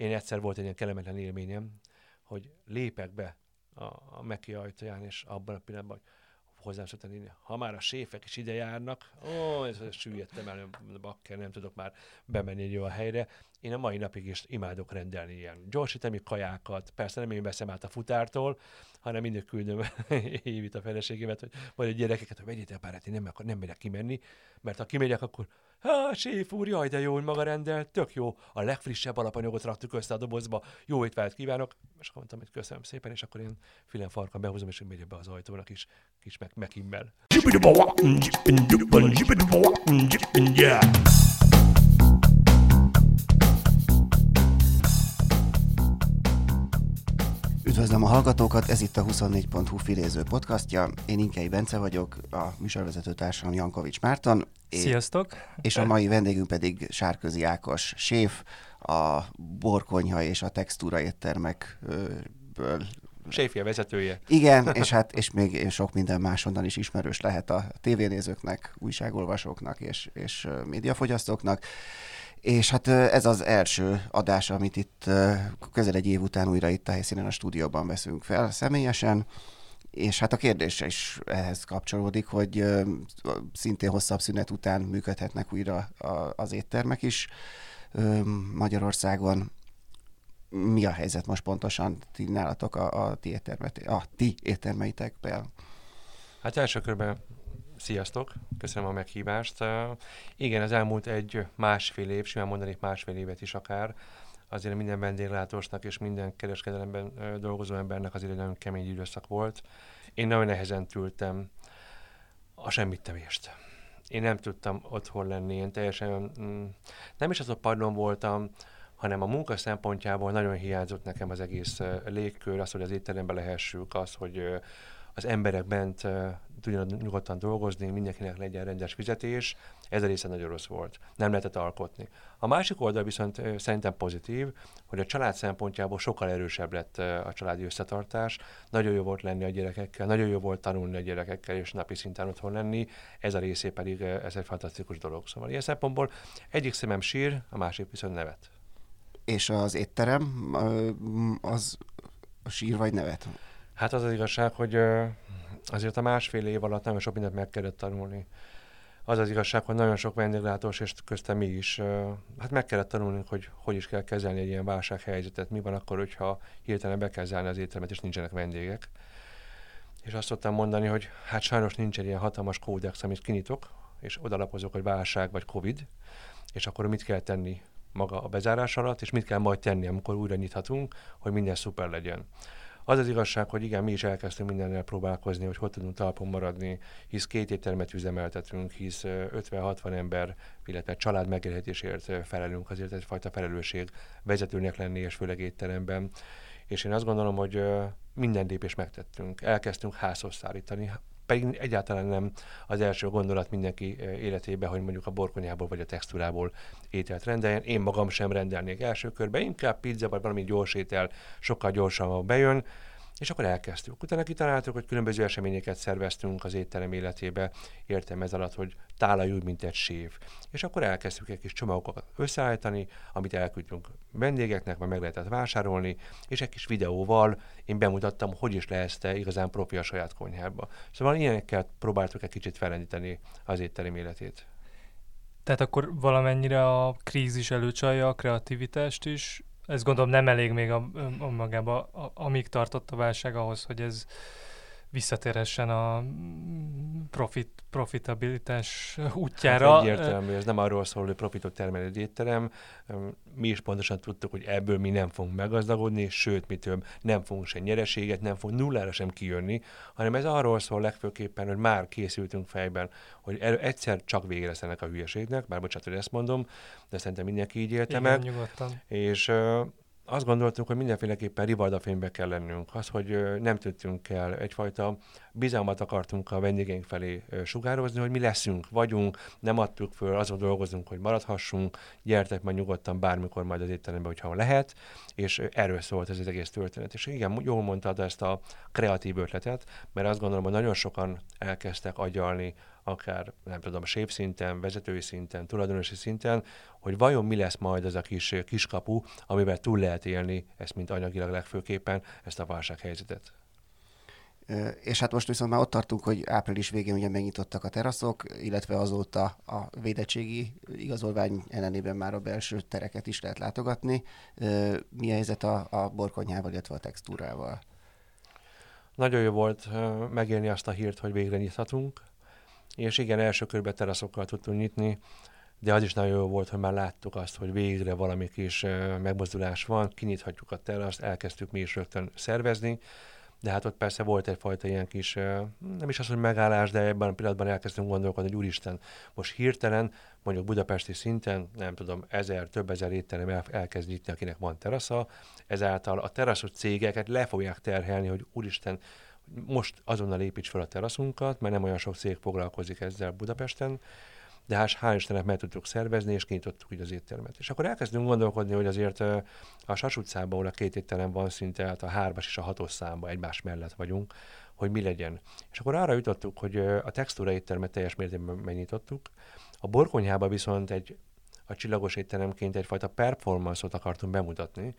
Én egyszer volt egy ilyen kellemetlen élményem, hogy lépek be a, a Meki ajtaján, és abban a pillanatban, hogy hozzám szoktam írni, ha már a séfek is ide járnak, ó, ez, süllyedtem el, bakker, nem tudok már bemenni egy olyan helyre. Én a mai napig is imádok rendelni ilyen gyorsítani kajákat, persze nem én veszem át a futártól, hanem mindig küldöm Évit a feleségémet, hogy vagy a gyerekeket, hogy vegyétek pár, én nem, akar, nem megyek kimenni, mert ha kimegyek, akkor Hát, séf úr, jaj, de jó, hogy maga rendel, tök jó. A legfrissebb alapanyagot raktuk össze a dobozba, jó étvágyat kívánok. És akkor mondtam, hogy köszönöm szépen, és akkor én filen farkan behozom, és megyek be az ajtónak is, kis meg mekimmel. Üdvözlöm a hallgatókat, ez itt a 24.hu filéző podcastja. Én Inkei Bence vagyok, a műsorvezető társam Jankovics Márton. Sziasztok! És a mai vendégünk pedig Sárközi Ákos, séf, a borkonyha és a textúra éttermekből Séfje vezetője. Igen, és hát és még sok minden másonnan is ismerős lehet a tévénézőknek, újságolvasóknak és, és médiafogyasztóknak. És hát ez az első adás, amit itt közel egy év után újra itt a helyszínen a stúdióban veszünk fel személyesen. És hát a kérdés is ehhez kapcsolódik, hogy szintén hosszabb szünet után működhetnek újra az éttermek is Magyarországon. Mi a helyzet most pontosan ti nálatok a, a, ti, éttermet, a ti éttermeitekben? Hát első körben Sziasztok, köszönöm a meghívást. Igen, az elmúlt egy másfél év, simán mondanék másfél évet is akár, azért minden vendéglátósnak és minden kereskedelemben dolgozó embernek azért egy nagyon kemény időszak volt. Én nagyon nehezen tültem a semmit tevést. Én nem tudtam otthon lenni, én teljesen mm, nem is az a padlón voltam, hanem a munka szempontjából nagyon hiányzott nekem az egész légkör, az, hogy az étterembe lehessük, az, hogy az emberek bent tudjanak nyugodtan dolgozni, mindenkinek legyen rendes fizetés, ez a része nagyon rossz volt. Nem lehetett alkotni. A másik oldal viszont szerintem pozitív, hogy a család szempontjából sokkal erősebb lett a családi összetartás. Nagyon jó volt lenni a gyerekekkel, nagyon jó volt tanulni a gyerekekkel, és napi szinten otthon lenni. Ez a részé pedig ez egy fantasztikus dolog. Szóval ilyen szempontból egyik szemem sír, a másik viszont nevet. És az étterem az sír vagy nevet? Hát az az igazság, hogy azért a másfél év alatt nagyon sok mindent meg kellett tanulni. Az az igazság, hogy nagyon sok vendéglátós, és köztem mi is, hát meg kellett tanulni, hogy hogy is kell kezelni egy ilyen válsághelyzetet. Mi van akkor, hogyha hirtelen be kell zárni az éttermet, és nincsenek vendégek. És azt szoktam mondani, hogy hát sajnos nincs egy ilyen hatalmas kódex, amit kinyitok, és odalapozok, hogy válság vagy Covid, és akkor mit kell tenni maga a bezárás alatt, és mit kell majd tenni, amikor újra nyithatunk, hogy minden szuper legyen. Az az igazság, hogy igen, mi is elkezdtünk mindennel próbálkozni, hogy hogy tudunk talpon maradni, hisz két éttermet üzemeltetünk, hisz 50-60 ember, illetve család megélhetésért felelünk, azért egyfajta felelősség vezetőnek lenni, és főleg étteremben. És én azt gondolom, hogy minden lépést megtettünk. Elkezdtünk házhoz szállítani, pedig egyáltalán nem az első gondolat mindenki életébe, hogy mondjuk a borkonyából vagy a textúrából ételt rendeljen. Én magam sem rendelnék első körben, inkább pizza vagy valami gyors étel sokkal gyorsabban bejön, és akkor elkezdtük. Utána kitaláltuk, hogy különböző eseményeket szerveztünk az étterem életébe, értem ez alatt, hogy tálajú, mint egy sév. És akkor elkezdtük egy kis csomagokat összeállítani, amit elküldtünk vendégeknek, vagy meg lehetett vásárolni, és egy kis videóval én bemutattam, hogy is lehet igazán profi a saját konyhába. Szóval ilyenekkel próbáltuk egy kicsit felendíteni az étterem életét. Tehát akkor valamennyire a krízis előcsalja a kreativitást is, ez gondolom nem elég még a, a magába, amíg tartott a válság ahhoz, hogy ez visszatérhessen a profit, profitabilitás útjára. Hát egyértelmű, ez nem arról szól, hogy profitot termel egy étterem. Mi is pontosan tudtuk, hogy ebből mi nem fogunk meggazdagodni, sőt, mi több, nem fogunk se nyereséget, nem fogunk nullára sem kijönni, hanem ez arról szól legfőképpen, hogy már készültünk fejben, hogy egyszer csak vége lesz ennek a hülyeségnek, bár bocsánat, hogy ezt mondom, de szerintem mindenki így élte Igen, meg. Nyugodtan. És azt gondoltunk, hogy mindenféleképpen rivaldafénybe kell lennünk. Az, hogy nem tudtunk el egyfajta bizalmat akartunk a vendégeink felé sugározni, hogy mi leszünk, vagyunk, nem adtuk föl, azon dolgozunk, hogy maradhassunk, gyertek majd nyugodtan bármikor majd az étterembe, hogyha lehet, és erről szólt ez az egész történet. És igen, jól mondtad ezt a kreatív ötletet, mert azt gondolom, hogy nagyon sokan elkezdtek agyalni akár nem tudom, sév szinten, vezetői szinten, tulajdonosi szinten, hogy vajon mi lesz majd az a kis kiskapu, amivel túl lehet élni ezt, mint anyagilag legfőképpen, ezt a válsághelyzetet. És hát most viszont már ott tartunk, hogy április végén ugye megnyitottak a teraszok, illetve azóta a védettségi igazolvány ellenében már a belső tereket is lehet látogatni. Mi a helyzet a, a borkonyával, illetve a textúrával? Nagyon jó volt megélni azt a hírt, hogy végre nyithatunk, és igen, első körben teraszokkal tudtunk nyitni, de az is nagyon jó volt, hogy már láttuk azt, hogy végre valami kis megmozdulás van, kinyithatjuk a teraszt, elkezdtük mi is rögtön szervezni, de hát ott persze volt egyfajta ilyen kis, nem is az, hogy megállás, de ebben a pillanatban elkezdtünk gondolkodni, hogy úristen, most hirtelen, mondjuk budapesti szinten, nem tudom, ezer, több ezer étterem el, elkezd nyitni, akinek van terasza, ezáltal a teraszos cégeket le fogják terhelni, hogy úristen, most azonnal építs fel a teraszunkat, mert nem olyan sok cég foglalkozik ezzel Budapesten, de hát hál' Istennek meg tudtuk szervezni, és kinyitottuk így az éttermet. És akkor elkezdünk gondolkodni, hogy azért a Sas utcában, ahol a két étterem van szinte, hát a hármas és a hatos számba egymás mellett vagyunk, hogy mi legyen. És akkor arra jutottuk, hogy a textúra éttermet teljes mértékben megnyitottuk, a borkonyhába viszont egy a csillagos étteremként egyfajta performance-ot akartunk bemutatni,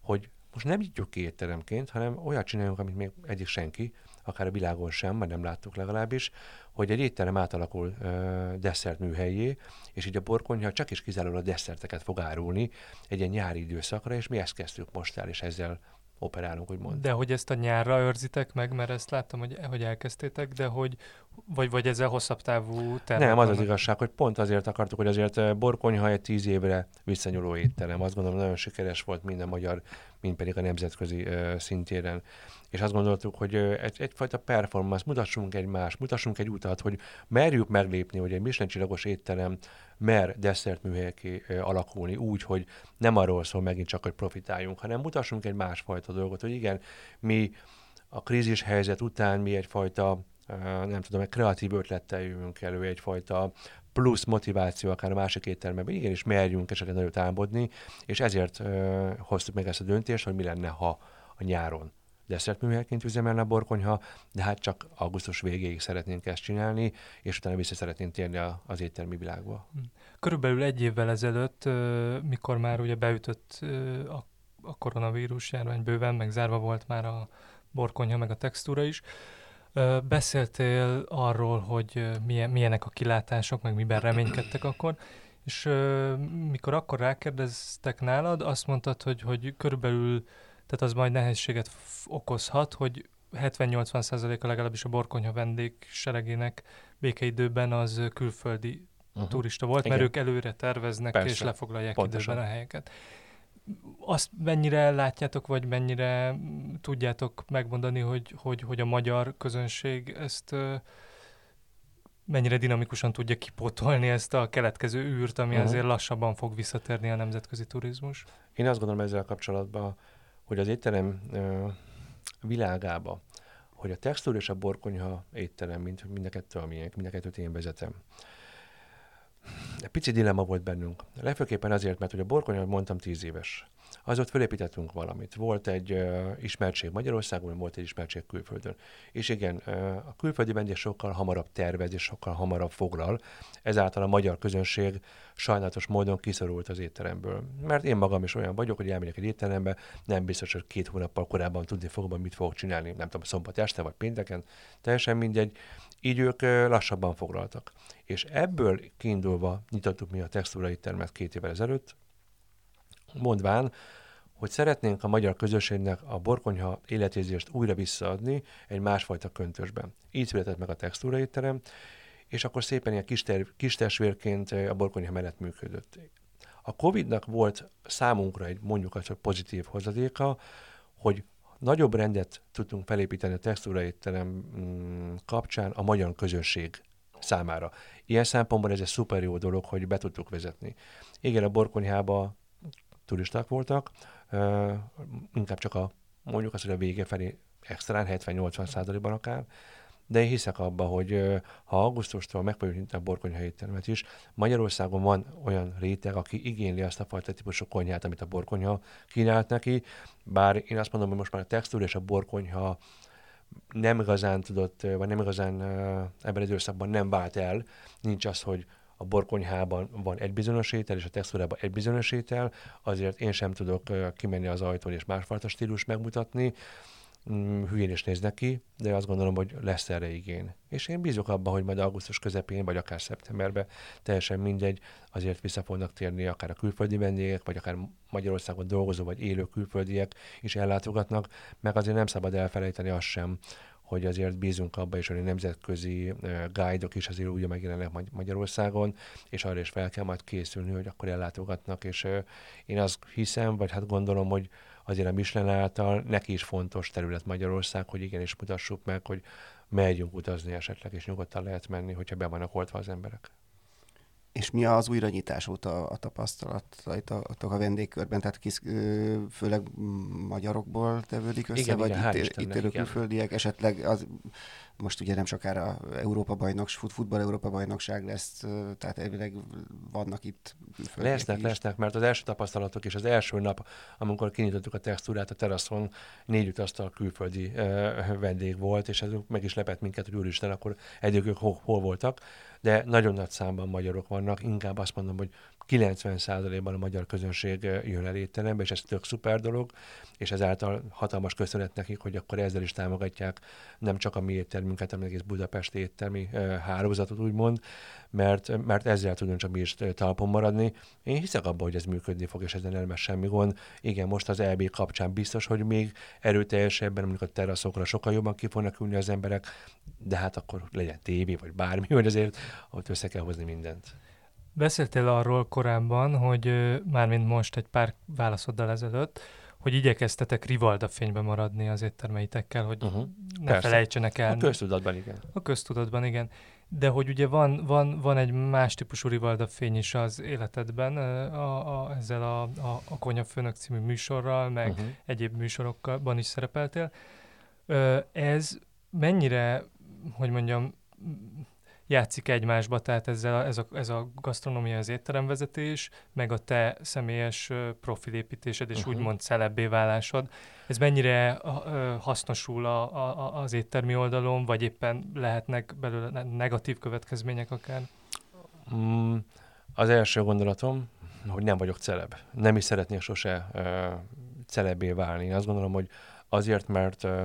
hogy most nem nyitjuk ki étteremként, hanem olyat csináljunk, amit még egyik senki, akár a világon sem, mert nem láttuk legalábbis, hogy egy étterem átalakul uh, desszert műhelyé, és így a borkonyha csak is kizárólag a desszerteket fog árulni egy ilyen nyári időszakra, és mi ezt kezdtük most el, és ezzel operálunk, úgymond. De hogy ezt a nyárra őrzitek meg, mert ezt láttam, hogy, hogy elkezdtétek, de hogy vagy, vagy ezzel hosszabb távú tervek Nem, az az igazság, hogy pont azért akartuk, hogy azért Borkonyha egy tíz évre visszanyúló étterem. Azt gondolom, nagyon sikeres volt minden magyar, mind pedig a nemzetközi uh, szintéren és azt gondoltuk, hogy egy, egyfajta performance, mutassunk egy más, mutassunk egy utat, hogy merjük meglépni, hogy egy Michelin csillagos étterem mer desszertműhelyeké alakulni úgy, hogy nem arról szól megint csak, hogy profitáljunk, hanem mutassunk egy másfajta dolgot, hogy igen, mi a krízis helyzet után mi egyfajta, nem tudom, egy kreatív ötlettel jövünk elő, egyfajta plusz motiváció akár a másik éttermeben, igenis merjünk esetleg nagyot álmodni, és ezért hoztuk meg ezt a döntést, hogy mi lenne, ha a nyáron desszertműhelyként üzemelne a borkonyha, de hát csak augusztus végéig szeretnénk ezt csinálni, és utána vissza szeretnénk térni az éttermi világba. Hm. Körülbelül egy évvel ezelőtt, mikor már ugye beütött a, koronavírus járvány bőven, meg zárva volt már a borkonyha, meg a textúra is, beszéltél arról, hogy milyen, milyenek a kilátások, meg miben reménykedtek akkor, és mikor akkor rákérdeztek nálad, azt mondtad, hogy, hogy körülbelül tehát az majd nehézséget okozhat, hogy 70-80%-a legalábbis a borkonyha vendégseregének békeidőben az külföldi uh-huh. turista volt, Igen. mert ők előre terveznek Persze. és lefoglalják Pontosan. időben a helyeket. Azt mennyire látjátok, vagy mennyire tudjátok megmondani, hogy, hogy, hogy a magyar közönség ezt mennyire dinamikusan tudja kipótolni ezt a keletkező űrt, ami uh-huh. azért lassabban fog visszatérni a nemzetközi turizmus? Én azt gondolom ezzel kapcsolatban, hogy az étterem világába, hogy a textúr és a borkonyha étterem, mint mind a kettő, amilyen, mind a kettőt én vezetem. Pici dilemma volt bennünk. Legfőképpen azért, mert hogy a borkonyha, mondtam, tíz éves az ott felépítettünk valamit. Volt egy uh, ismertség Magyarországon, volt egy ismertség külföldön. És igen, uh, a külföldi vendég sokkal hamarabb tervez és sokkal hamarabb foglal, ezáltal a magyar közönség sajnálatos módon kiszorult az étteremből. Mert én magam is olyan vagyok, hogy elmegyek egy étterembe, nem biztos, hogy két hónappal korábban tudni fogom, mit fogok csinálni, nem tudom, szombat este vagy pénteken, teljesen mindegy. Így ők lassabban foglaltak. És ebből kiindulva nyitottuk mi a textúra éttermet két évvel ezelőtt, mondván, hogy szeretnénk a magyar közösségnek a borkonyha életérzést újra visszaadni egy másfajta köntösben. Így született meg a textúra étterem, és akkor szépen ilyen kis, ter- testvérként a borkonyha mellett működött. A Covid-nak volt számunkra egy mondjuk az, hogy pozitív hozadéka, hogy nagyobb rendet tudtunk felépíteni a textúra étterem mm, kapcsán a magyar közönség számára. Ilyen szempontból ez egy szuper jó dolog, hogy be tudtuk vezetni. Igen, a borkonyhába turisták voltak, inkább csak a, mondjuk azt, hogy a vége felé extrán, 70-80 százalékban akár, de én hiszek abba, hogy ha augusztustól meg fogjuk nyitni a borkonyha éttermet is, Magyarországon van olyan réteg, aki igényli azt a fajta típusú konyhát, amit a borkonyha kínált neki, bár én azt mondom, hogy most már a textúr és a borkonyha nem igazán tudott, vagy nem igazán ebben az időszakban nem vált el. Nincs az, hogy a borkonyhában van egy bizonyos étel, és a textúrában egy bizonyos étel, azért én sem tudok kimenni az ajtón és másfajta stílus megmutatni. Mm, hülyén is néznek ki, de azt gondolom, hogy lesz erre igény. És én bízok abban, hogy majd augusztus közepén, vagy akár szeptemberben, teljesen mindegy, azért vissza fognak térni akár a külföldi vendégek, vagy akár Magyarországon dolgozó, vagy élő külföldiek is ellátogatnak, meg azért nem szabad elfelejteni azt sem, hogy azért bízunk abba, és hogy a nemzetközi guide-ok is azért úgy megjelennek Magyarországon, és arra is fel kell majd készülni, hogy akkor ellátogatnak, és én azt hiszem, vagy hát gondolom, hogy azért a Michelin által neki is fontos terület Magyarország, hogy igenis mutassuk meg, hogy megyünk utazni esetleg, és nyugodtan lehet menni, hogyha be vannak oltva az emberek. És mi az újranyitás óta a tapasztalatok a vendégkörben? Tehát kis, főleg magyarokból tevődik össze, igen, vagy igen, itt, itt élő külföldiek? Esetleg az, most ugye nem sokára Európa bajnoks, fut, futball Európa bajnokság lesz, tehát elvileg vannak itt külföldiek Lesznek, is. lesznek, mert az első tapasztalatok és az első nap, amikor kinyitottuk a textúrát a teraszon, négy asztal külföldi uh, vendég volt, és ez meg is lepett minket, hogy úristen, akkor egyikük hol, hol voltak, de nagyon nagy számban magyarok vannak, inkább azt mondom, hogy 90%-ban a magyar közönség jön el étterembe, és ez tök szuper dolog, és ezáltal hatalmas köszönet nekik, hogy akkor ezzel is támogatják nem csak a mi éttermünket, hanem egész Budapest éttermi hálózatot, úgymond, mert, mert ezzel tudunk csak mi is talpon maradni. Én hiszek abban, hogy ez működni fog, és ezen nem lesz semmi gond. Igen, most az EB kapcsán biztos, hogy még erőteljesebben, mondjuk a teraszokra sokkal jobban ki fognak ülni az emberek, de hát akkor legyen tévé, vagy bármi, hogy azért ott össze kell hozni mindent. Beszéltél arról korábban, hogy mármint most egy pár válaszoddal ezelőtt, hogy igyekeztetek Rivalda fénybe maradni az éttermeitekkel, hogy uh-huh. ne Persze. felejtsenek el. A köztudatban igen. A köztudatban igen. De hogy ugye van, van, van egy más típusú Rivalda fény is az életedben, a, a, ezzel a, a, a Konyafőnök című műsorral, meg uh-huh. egyéb műsorokban is szerepeltél. Ez mennyire, hogy mondjam, játszik egymásba, tehát ezzel ez, a, ez a gasztronómia, az étteremvezetés, meg a te személyes profilépítésed és uh-huh. úgymond celebbé válásod. Ez mennyire hasznosul a, a, az éttermi oldalon, vagy éppen lehetnek belőle negatív következmények akár? Mm, az első gondolatom, hogy nem vagyok celeb. Nem is szeretnék sose uh, celebé válni. Azt gondolom, hogy azért, mert uh,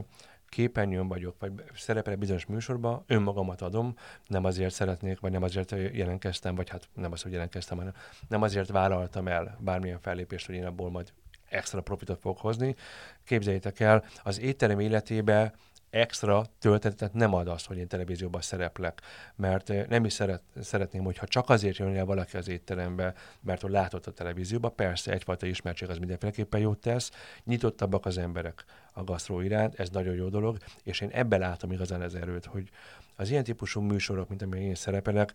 képernyőn vagyok, vagy szerepel bizonyos műsorban, önmagamat adom, nem azért szeretnék, vagy nem azért jelentkeztem, vagy hát nem az, hogy jelentkeztem, hanem nem azért vállaltam el bármilyen fellépést, hogy én abból majd extra profitot fogok hozni. Képzeljétek el, az étterem életébe extra töltetet nem ad azt, hogy én televízióban szereplek, mert nem is szeret, szeretném, hogyha csak azért jön el valaki az étterembe, mert hogy látott a televízióba, persze egyfajta ismertség az mindenféleképpen jót tesz, nyitottabbak az emberek a gasztró iránt, ez nagyon jó dolog, és én ebben látom igazán az erőt, hogy az ilyen típusú műsorok, mint amilyen én szerepelek,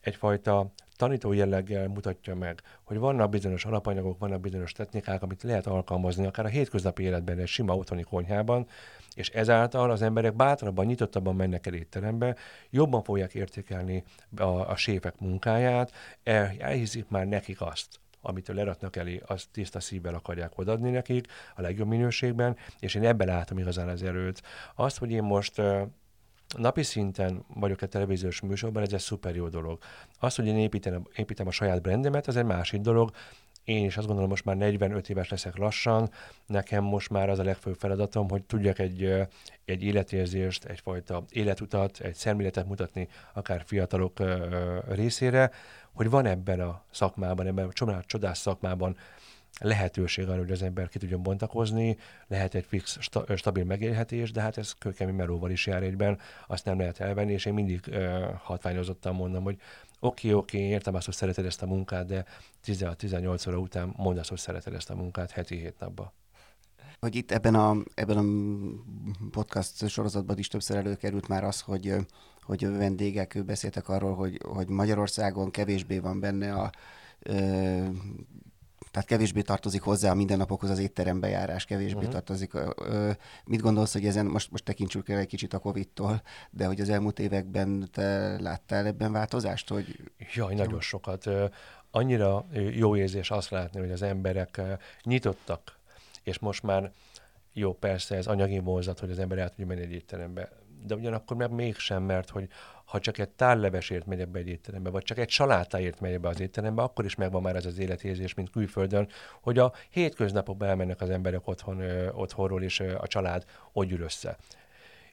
egyfajta tanító jelleggel mutatja meg, hogy vannak bizonyos alapanyagok, vannak bizonyos technikák, amit lehet alkalmazni, akár a hétköznapi életben, egy sima otthoni konyhában, és ezáltal az emberek bátrabban, nyitottabban mennek el étterembe, jobban fogják értékelni a, a séfek munkáját, el, elhiszik már nekik azt, amit leratnak elé, azt tiszta szívvel akarják odaadni nekik, a legjobb minőségben, és én ebben látom igazán az erőt. Azt, hogy én most napi szinten vagyok egy televíziós műsorban, ez egy szuper jó dolog. Az, hogy én építem, építem a saját brandemet, az egy másik dolog. Én is azt gondolom, most már 45 éves leszek lassan, nekem most már az a legfőbb feladatom, hogy tudjak egy, egy életérzést, egyfajta életutat, egy szemléletet mutatni akár fiatalok részére, hogy van ebben a szakmában, ebben a csodás szakmában lehetőség arra, hogy az ember ki tudjon bontakozni, lehet egy fix, sta, stabil megélhetés, de hát ez kőkemény melóval is jár egyben, azt nem lehet elvenni, és én mindig uh, hatványozottan mondom, hogy oké, okay, oké, okay, értem azt, hogy szereted ezt a munkát, de 16-18 óra után mondd azt, hogy szereted ezt a munkát heti hét napban. Hogy itt ebben a, ebben a podcast sorozatban is többször előkerült már az, hogy, hogy vendégek beszéltek arról, hogy, hogy Magyarországon kevésbé van benne a tehát kevésbé tartozik hozzá a mindennapokhoz az étterembe járás, kevésbé uh-huh. tartozik. Ö, mit gondolsz, hogy ezen most, most tekintsük el egy kicsit a Covid-tól, de hogy az elmúlt években te láttál ebben változást? Hogy... Jaj, nagyon sokat. Annyira jó érzés azt látni, hogy az emberek nyitottak, és most már jó, persze ez anyagi vonzat, hogy az ember el tudja menni egy étterembe, de ugyanakkor meg mégsem, mert hogy ha csak egy tárlevesért megy be egy étterembe, vagy csak egy salátáért megy be az étterembe, akkor is megvan már ez az életérzés, mint külföldön, hogy a hétköznapokban elmennek az emberek otthon, ö, otthonról, és a család hogy össze.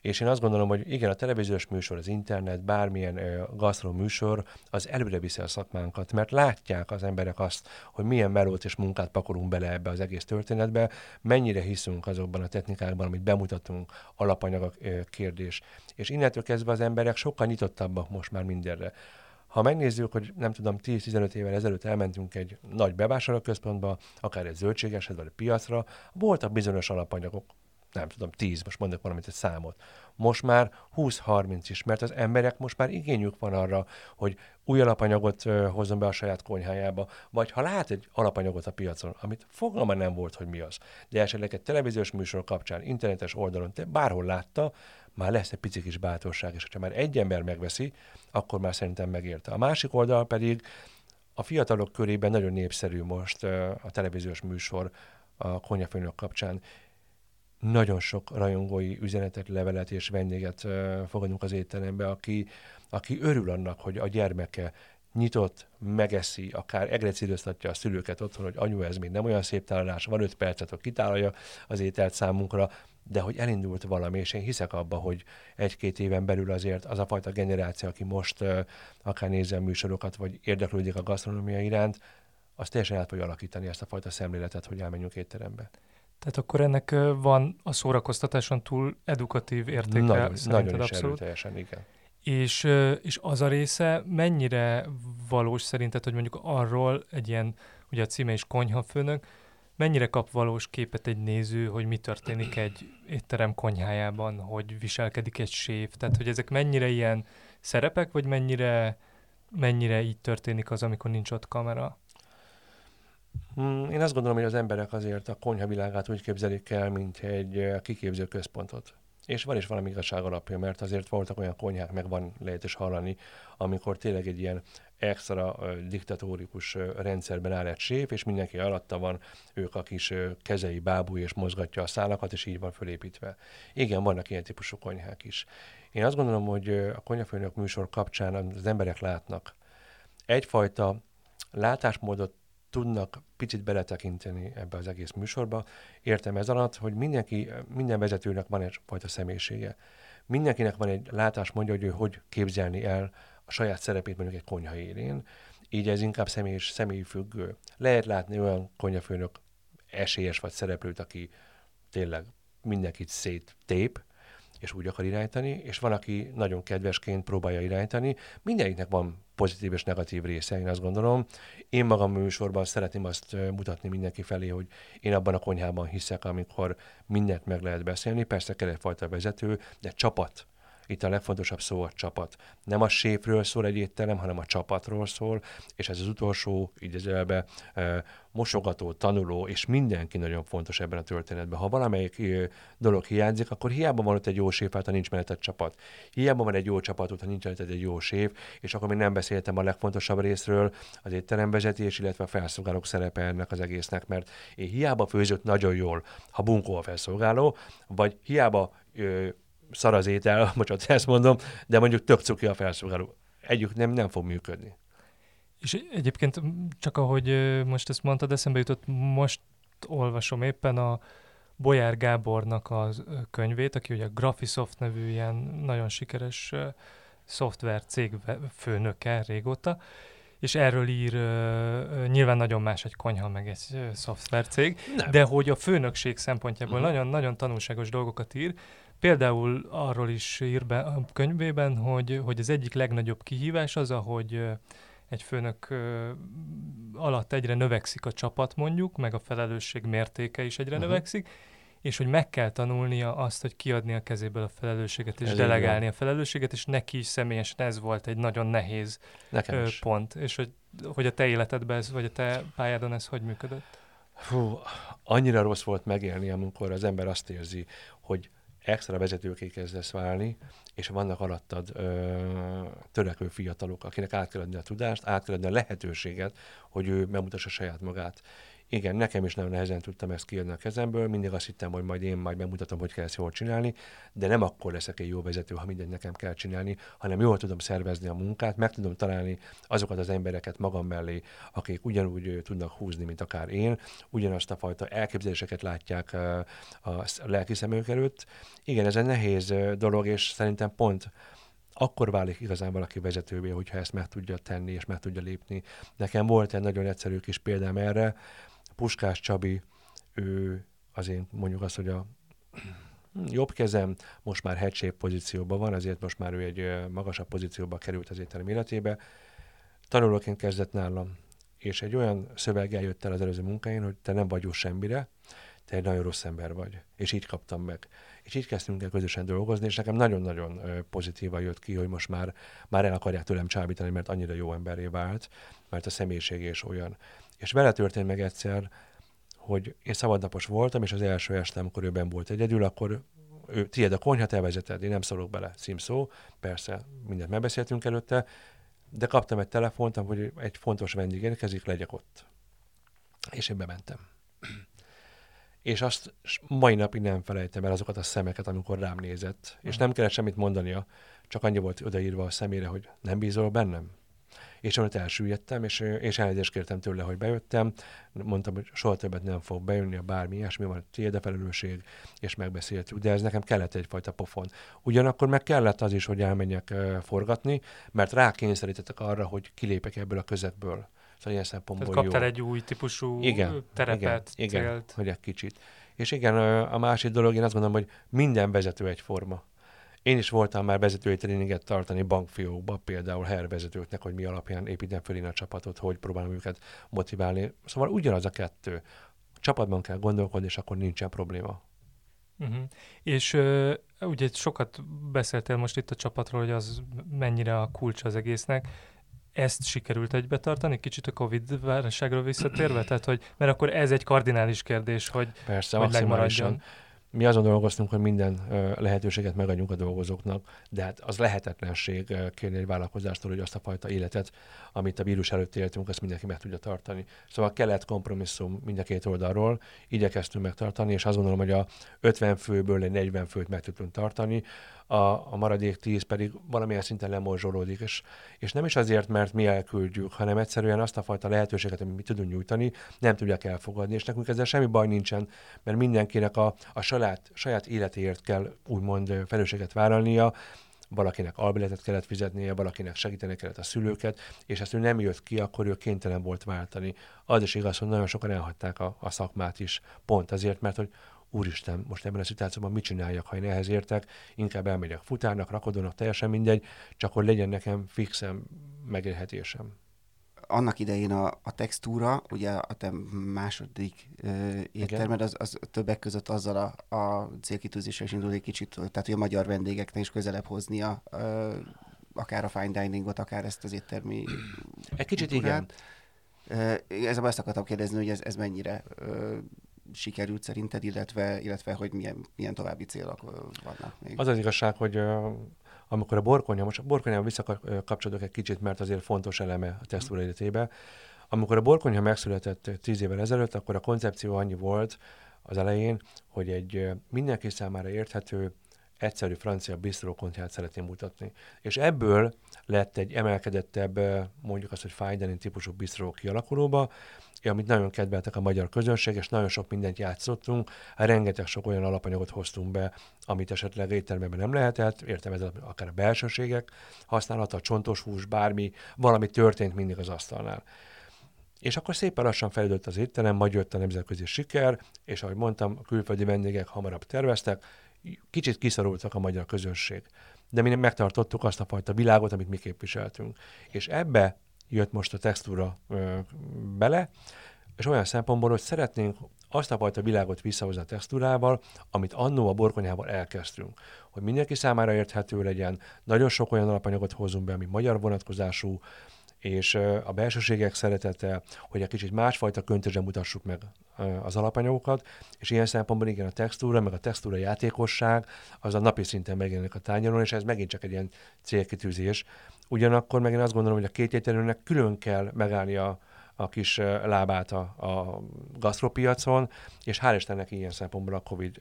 És én azt gondolom, hogy igen, a televíziós műsor, az internet, bármilyen gasztro műsor, az előre viszi a szakmánkat, mert látják az emberek azt, hogy milyen melót és munkát pakolunk bele ebbe az egész történetbe, mennyire hiszünk azokban a technikákban, amit bemutatunk, alapanyagok kérdés. És innentől kezdve az emberek sokkal nyitottabbak most már mindenre. Ha megnézzük, hogy nem tudom, 10-15 évvel ezelőtt elmentünk egy nagy bevásárlóközpontba, akár egy zöldségeshez, vagy egy piacra, voltak bizonyos alapanyagok, nem tudom, 10, most mondok valamit, egy számot. Most már 20-30 is, mert az emberek most már igényük van arra, hogy új alapanyagot hozzon be a saját konyhájába, vagy ha lát egy alapanyagot a piacon, amit fogalma nem volt, hogy mi az, de esetleg egy televíziós műsor kapcsán, internetes oldalon, te bárhol látta, már lesz egy pici kis bátorság, és ha már egy ember megveszi, akkor már szerintem megérte. A másik oldal pedig a fiatalok körében nagyon népszerű most a televíziós műsor a konyhafőnök kapcsán nagyon sok rajongói üzenetet, levelet és vendéget fogadunk az étterembe, aki, aki örül annak, hogy a gyermeke nyitott, megeszi, akár egrecidőztatja a szülőket otthon, hogy anyu, ez még nem olyan szép tálalás, van öt percet, hogy kitálja az ételt számunkra, de hogy elindult valami, és én hiszek abba, hogy egy-két éven belül azért az a fajta generáció, aki most uh, akár nézze a műsorokat, vagy érdeklődik a gasztronómia iránt, az teljesen át fogja alakítani ezt a fajta szemléletet, hogy elmenjünk étterembe. Tehát akkor ennek van a szórakoztatáson túl edukatív értéke Nagyon, szerinted nagyon abszolút. erőteljesen, igen. És, és az a része mennyire valós szerinted, hogy mondjuk arról egy ilyen, ugye a címe is konyhafőnök, mennyire kap valós képet egy néző, hogy mi történik egy étterem konyhájában, hogy viselkedik egy séf, tehát hogy ezek mennyire ilyen szerepek, vagy mennyire, mennyire így történik az, amikor nincs ott kamera? Mm, Én azt gondolom, hogy az emberek azért a konyhavilágát úgy képzelik el, mint egy eh, kiképző központot. És van is valami igazság alapja, mert azért voltak olyan konyhák, meg van lehet is hallani, amikor tényleg egy ilyen extra ö, diktatórikus ö, rendszerben áll egy séf, és mindenki alatta van, ők a kis kezei bábú, és mozgatja a szálakat, és így van fölépítve. Igen, vannak ilyen típusú konyhák is. Én azt gondolom, hogy a konyhafőnök műsor kapcsán az emberek látnak egyfajta látásmódot tudnak picit beletekinteni ebbe az egész műsorba. Értem ez alatt, hogy mindenki, minden vezetőnek van egyfajta személyisége. Mindenkinek van egy látásmódja, hogy ő hogy képzelni el a saját szerepét mondjuk egy konyha élén. Így ez inkább személy és személyi függő. Lehet látni olyan konyhafőnök esélyes vagy szereplőt, aki tényleg mindenkit széttép, és úgy akar irányítani, és van, aki nagyon kedvesként próbálja irányítani. Mindeniknek van pozitív és negatív része, én azt gondolom. Én magam műsorban szeretném azt mutatni mindenki felé, hogy én abban a konyhában hiszek, amikor mindent meg lehet beszélni. Persze kell egyfajta vezető, de csapat. Itt a legfontosabb szó a csapat. Nem a séfről szól egy étterem, hanem a csapatról szól, és ez az utolsó, idézőjelbe, mosogató, tanuló, és mindenki nagyon fontos ebben a történetben. Ha valamelyik dolog hiányzik, akkor hiába van ott egy jó séf, hát ha nincs melletted csapat. Hiába van egy jó csapat, ha nincs melletted egy jó séf, és akkor még nem beszéltem a legfontosabb részről, az étteremvezetés, illetve a felszolgálók szerepe ennek az egésznek, mert én hiába főzött nagyon jól, ha bunkó a felszolgáló, vagy hiába szar az étel, bocsánat, ezt mondom, de mondjuk tök cuki a felszolgáló. Együk nem, nem fog működni. És egyébként csak ahogy most ezt mondtad, eszembe jutott, most olvasom éppen a Bolyár Gábornak a könyvét, aki ugye a Graphisoft nevű ilyen nagyon sikeres szoftver cég főnöke régóta, és erről ír, nyilván nagyon más egy konyha, meg egy szoftvercég, de hogy a főnökség szempontjából Mhm. nagyon, nagyon tanulságos dolgokat ír. Például arról is ír be a könyvében, hogy, hogy az egyik legnagyobb kihívás az, ahogy egy főnök alatt egyre növekszik a csapat mondjuk, meg a felelősség mértéke is egyre Mhm. növekszik, és hogy meg kell tanulnia azt, hogy kiadni a kezéből a felelősséget, és Ez delegálni a felelősséget, és neki is személyesen ez volt egy nagyon nehéz Nekem is. pont, és hogy, hogy a te életedben ez, vagy a te pályádon ez hogy működött? Fú, annyira rossz volt megélni, amikor az ember azt érzi, hogy extra vezetőké kezdesz válni, és vannak alattad ö, törekvő fiatalok, akinek át kell adni a tudást, át kell adni a lehetőséget, hogy ő megmutassa saját magát. Igen, nekem is nagyon nehezen tudtam ezt kiadni a kezemből, mindig azt hittem, hogy majd én majd megmutatom, hogy kell ezt jól csinálni, de nem akkor leszek egy jó vezető, ha mindent nekem kell csinálni, hanem jól tudom szervezni a munkát, meg tudom találni azokat az embereket magam mellé, akik ugyanúgy tudnak húzni, mint akár én, ugyanazt a fajta elképzeléseket látják a lelki szemük előtt. Igen, ez egy nehéz dolog, és szerintem pont akkor válik igazán valaki vezetővé, hogyha ezt meg tudja tenni és meg tudja lépni. Nekem volt egy nagyon egyszerű kis példám erre, Puskás Csabi, ő azért mondjuk azt, hogy a jobb kezem most már headshape pozícióban van, azért most már ő egy magasabb pozícióba került az étterem életébe. Tanulóként kezdett nálam, és egy olyan szöveggel jött el az előző munkáin, hogy te nem vagy jó semmire, te egy nagyon rossz ember vagy. És így kaptam meg. És így kezdtünk el közösen dolgozni, és nekem nagyon-nagyon pozitívan jött ki, hogy most már, már el akarják tőlem csábítani, mert annyira jó emberé vált, mert a személyiség is olyan. És vele történt meg egyszer, hogy én szabadnapos voltam, és az első este, amikor ő ben volt egyedül, akkor ő, tiéd a konyha, te vezeted, én nem szólok bele, szó, persze, mindent megbeszéltünk előtte, de kaptam egy telefont, hogy egy fontos vendég érkezik, legyek ott. És én bementem. és azt mai napig nem felejtem el azokat a szemeket, amikor rám nézett. És nem kellett semmit mondania, csak annyi volt odaírva a szemére, hogy nem bízol bennem? És ott elsüllyedtem, és, és elnézést kértem tőle, hogy bejöttem. Mondtam, hogy soha többet nem fog bejönni, a bármi ilyesmi van, tiéd a felelősség, és megbeszéltük. De ez nekem kellett egyfajta pofon. Ugyanakkor meg kellett az is, hogy elmenjek forgatni, mert rákényszerítettek arra, hogy kilépek ebből a közegből. Szóval ilyen szempontból Tehát kaptál jó. egy új típusú igen, terepet, igen, igen, hogy egy kicsit. És igen, a másik dolog, én azt gondolom, hogy minden vezető egyforma. Én is voltam már vezetői tréninget tartani bankfiókba, például hervezetőknek, hogy mi alapján építem föl én a csapatot, hogy próbálom őket motiválni. Szóval ugyanaz a kettő. Csapatban kell gondolkodni, és akkor nincsen probléma. Uh-huh. És uh, ugye sokat beszéltél most itt a csapatról, hogy az mennyire a kulcs az egésznek. Ezt sikerült egybe tartani, kicsit a Covid válságról visszatérve? Tehát, hogy, mert akkor ez egy kardinális kérdés, hogy, Persze, hogy megmaradjon mi azon dolgoztunk, hogy minden lehetőséget megadjunk a dolgozóknak, de hát az lehetetlenség kérni egy vállalkozástól, hogy azt a fajta életet, amit a vírus előtt éltünk, azt mindenki meg tudja tartani. Szóval kellett kompromisszum mind a két oldalról, igyekeztünk megtartani, és azt gondolom, hogy a 50 főből egy 40 főt meg tudtunk tartani, a, a maradék 10 pedig valamilyen szinten lemorzsolódik, és, és nem is azért, mert mi elküldjük, hanem egyszerűen azt a fajta lehetőséget, amit mi tudunk nyújtani, nem tudják elfogadni, és nekünk ezzel semmi baj nincsen, mert mindenkinek a, a saját, saját életéért kell úgymond felelősséget vállalnia, valakinek albiletet kellett fizetnie, valakinek segíteni kellett a szülőket, és ezt ő nem jött ki, akkor ő kénytelen volt váltani. Az is igaz, hogy nagyon sokan elhagyták a, a szakmát is, pont azért, mert hogy úristen, most ebben a szituációban mit csináljak, ha én ehhez értek, inkább elmegyek futárnak, rakodónak, teljesen mindegy, csak hogy legyen nekem fixem megélhetésem. Annak idején a, a textúra, ugye a te második ö, éttermed, az, az többek között azzal a, a célkitűzéssel is indul egy kicsit, tehát hogy a magyar vendégeknek is közelebb hoznia ö, akár a fine diningot, akár ezt az éttermi Egy kicsit kultúrát. igen. Ez ezt akartam kérdezni, hogy ez, ez mennyire sikerült szerinted, illetve, illetve hogy milyen, milyen további célok vannak még? Az az igazság, hogy amikor a borkonya, most a borkonyával visszakapcsolódok egy kicsit, mert azért fontos eleme a textúra életébe. Amikor a borkonyha megszületett tíz évvel ezelőtt, akkor a koncepció annyi volt az elején, hogy egy mindenki számára érthető, egyszerű francia bistrokonyhát szeretném mutatni. És ebből lett egy emelkedettebb, mondjuk azt, hogy fine típusú bistró kialakulóba, amit nagyon kedveltek a magyar közönség, és nagyon sok mindent játszottunk. Hát rengeteg sok olyan alapanyagot hoztunk be, amit esetleg éttermeben nem lehetett, értem ez akár a belsőségek használata, a csontos hús, bármi, valami történt mindig az asztalnál. És akkor szépen lassan fejlődött az étterem, majd jött a nemzetközi siker, és ahogy mondtam, a külföldi vendégek hamarabb terveztek, kicsit kiszorultak a magyar közönség. De mi megtartottuk azt a fajta világot, amit mi képviseltünk. És ebbe jött most a textúra ö, bele, és olyan szempontból, hogy szeretnénk azt a fajta világot visszahozni a textúrával, amit annó a borkonyával elkezdtünk. Hogy mindenki számára érthető legyen, nagyon sok olyan alapanyagot hozunk be, ami magyar vonatkozású, és a belsőségek szeretete, hogy egy kicsit másfajta köntösen mutassuk meg az alapanyagokat, és ilyen szempontból igen, a textúra, meg a textúra játékosság, az a napi szinten megjelenik a tányéron, és ez megint csak egy ilyen célkitűzés, Ugyanakkor meg én azt gondolom, hogy a két ételőnek külön kell megállni a, a, kis lábát a, a gasztropiacon, és hál' Istennek ilyen szempontból a Covid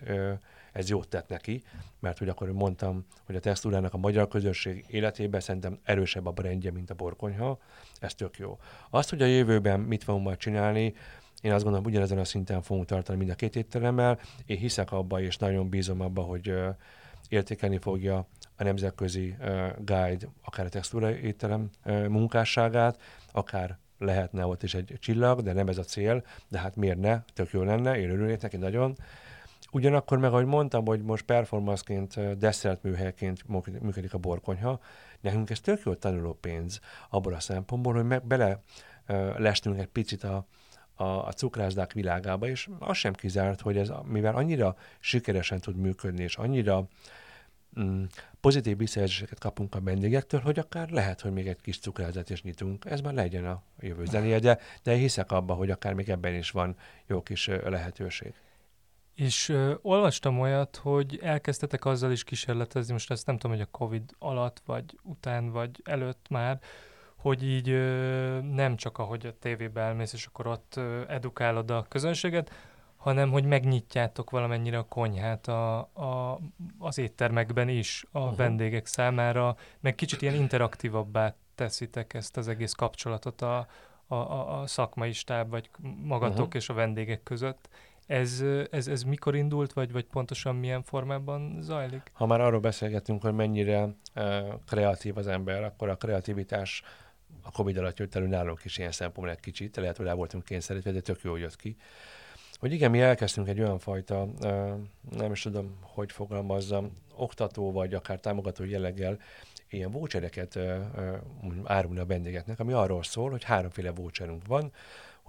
ez jót tett neki, mert hogy akkor mondtam, hogy a textúrának a magyar közösség életében szerintem erősebb a brandje, mint a borkonyha, ez tök jó. Azt, hogy a jövőben mit fogunk majd csinálni, én azt gondolom, ugyanezen a szinten fogunk tartani mind a két étteremmel. Én hiszek abba, és nagyon bízom abba, hogy értékelni fogja a nemzetközi guide, akár a textúra étterem munkásságát, akár lehetne ott is egy csillag, de nem ez a cél, de hát miért ne, tök jó lenne, én örülnék neki nagyon. Ugyanakkor meg, ahogy mondtam, hogy most performanceként, desszert műhelyként működik a borkonyha, nekünk ez tök jó tanuló pénz abból a szempontból, hogy meg bele lestünk egy picit a, a, a cukrászdák világába, és az sem kizárt, hogy ez, mivel annyira sikeresen tud működni, és annyira mm, pozitív visszajelzéseket kapunk a vendégektől, hogy akár lehet, hogy még egy kis cukrázat is nyitunk. Ez már legyen a jövő zenéje, de, de hiszek abba, hogy akár még ebben is van jó kis lehetőség. És ö, olvastam olyat, hogy elkezdtetek azzal is kísérletezni, most ezt nem tudom, hogy a Covid alatt, vagy után, vagy előtt már, hogy így ö, nem csak ahogy a tévébe elmész, és akkor ott ö, edukálod a közönséget, hanem hogy megnyitjátok valamennyire a konyhát a, a, az éttermekben is a uh-huh. vendégek számára, meg kicsit ilyen interaktívabbá teszitek ezt az egész kapcsolatot a, a, a, szakmai stáb, vagy magatok uh-huh. és a vendégek között. Ez, ez, ez mikor indult, vagy, vagy pontosan milyen formában zajlik? Ha már arról beszélgetünk, hogy mennyire kreatív az ember, akkor a kreativitás a Covid alatt jött elő nálunk is ilyen szempontból egy kicsit, lehet, hogy el voltunk kényszerítve, de tök jól jött ki. Hogy igen, mi elkezdtünk egy olyan fajta, nem is tudom, hogy fogalmazzam, oktató vagy akár támogató jelleggel ilyen vouchereket uh, uh, árulni a vendégeknek, ami arról szól, hogy háromféle voucherunk van,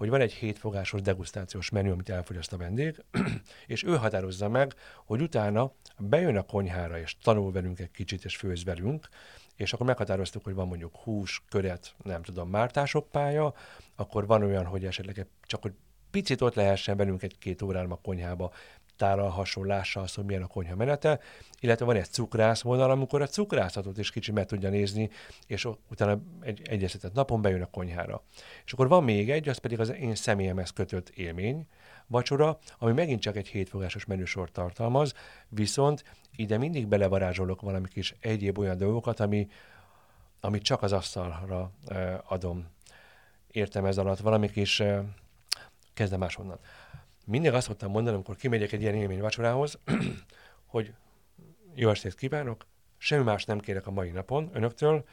hogy van egy hétfogásos degustációs menü, amit elfogyaszt a vendég, és ő határozza meg, hogy utána bejön a konyhára, és tanul velünk egy kicsit, és főz velünk, és akkor meghatároztuk, hogy van mondjuk hús, köret, nem tudom, mártások pálya, akkor van olyan, hogy esetleg csak hogy picit ott lehessen velünk egy-két órán a konyhába, tálalhasson, lássa azt, hogy milyen a konyha menete, illetve van egy cukrász vonal, amikor a cukrászatot is kicsit meg tudja nézni, és utána egy egyeztetett napon bejön a konyhára. És akkor van még egy, az pedig az én személyemhez kötött élmény, vacsora, ami megint csak egy hétfogásos menüsor tartalmaz, viszont ide mindig belevarázsolok valami kis egyéb olyan dolgokat, ami, ami csak az asztalra adom. Értem ez alatt valami kis, kezdem máshonnan mindig azt szoktam mondani, amikor kimegyek egy ilyen élmény vacsorához, hogy jó estét kívánok, semmi más nem kérek a mai napon önöktől,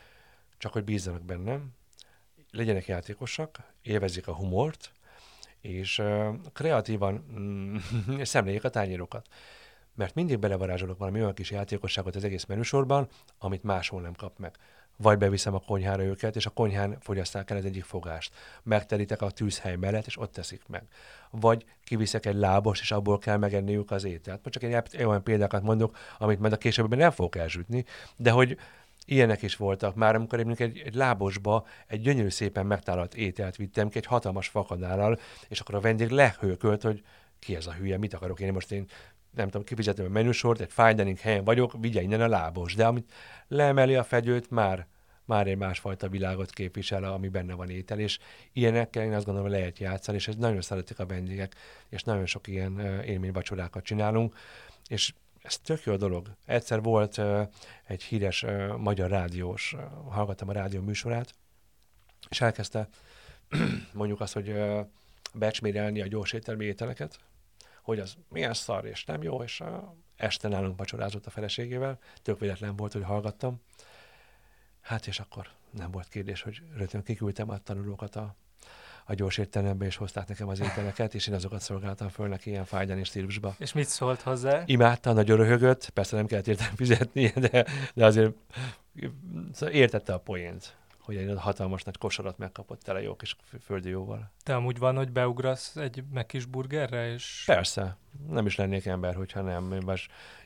csak hogy bízzanak bennem, legyenek játékosak, élvezzék a humort, és uh, kreatívan mm, szemléljék a tányérokat. Mert mindig belevarázsolok valami olyan kis játékosságot az egész menüsorban, amit máshol nem kap meg vagy beviszem a konyhára őket, és a konyhán fogyaszták el az egyik fogást. Megterítek a tűzhely mellett, és ott teszik meg. Vagy kiviszek egy lábos, és abból kell megenniük az ételt. Most csak egy olyan példákat mondok, amit majd a későbben nem fogok elsütni, de hogy ilyenek is voltak. Már amikor én egy, egy lábosba egy gyönyörű szépen megtállalt ételt vittem ki, egy hatalmas fakadállal, és akkor a vendég lehőkölt, hogy ki ez a hülye, mit akarok én most én nem tudom, kifizetem a menüsort, egy fine dining helyen vagyok, vigye innen a lábos. De amit leemeli a fegyőt, már, már egy másfajta világot képvisel, ami benne van étel, és ilyenekkel én azt gondolom, hogy lehet játszani, és ez nagyon szeretik a vendégek, és nagyon sok ilyen élményvacsorákat csinálunk, és ez tök jó dolog. Egyszer volt egy híres magyar rádiós, hallgattam a rádió műsorát, és elkezdte mondjuk azt, hogy becsmérelni a gyors ételmi ételeket, hogy az milyen szar és nem jó, és a este nálunk vacsorázott a feleségével, tök véletlen volt, hogy hallgattam. Hát és akkor nem volt kérdés, hogy rögtön kiküldtem a tanulókat a, a gyors étterembe, és hozták nekem az ételeket, és én azokat szolgáltam föl neki ilyen fájdani stílusba. És mit szólt hozzá? Imádta, nagyon röhögött, persze nem kellett értem fizetni, de, de azért szóval értette a poént hogy egy hatalmas nagy kosarat megkapott tele jó kis földi jóval. Te amúgy van, hogy beugrasz egy megkis burgerre, és... Persze, nem is lennék ember, hogyha nem.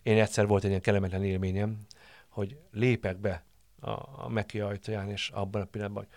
Én egyszer volt egy ilyen kellemetlen élményem, hogy lépek be a, a Meki ajtaján, és abban a pillanatban, hogy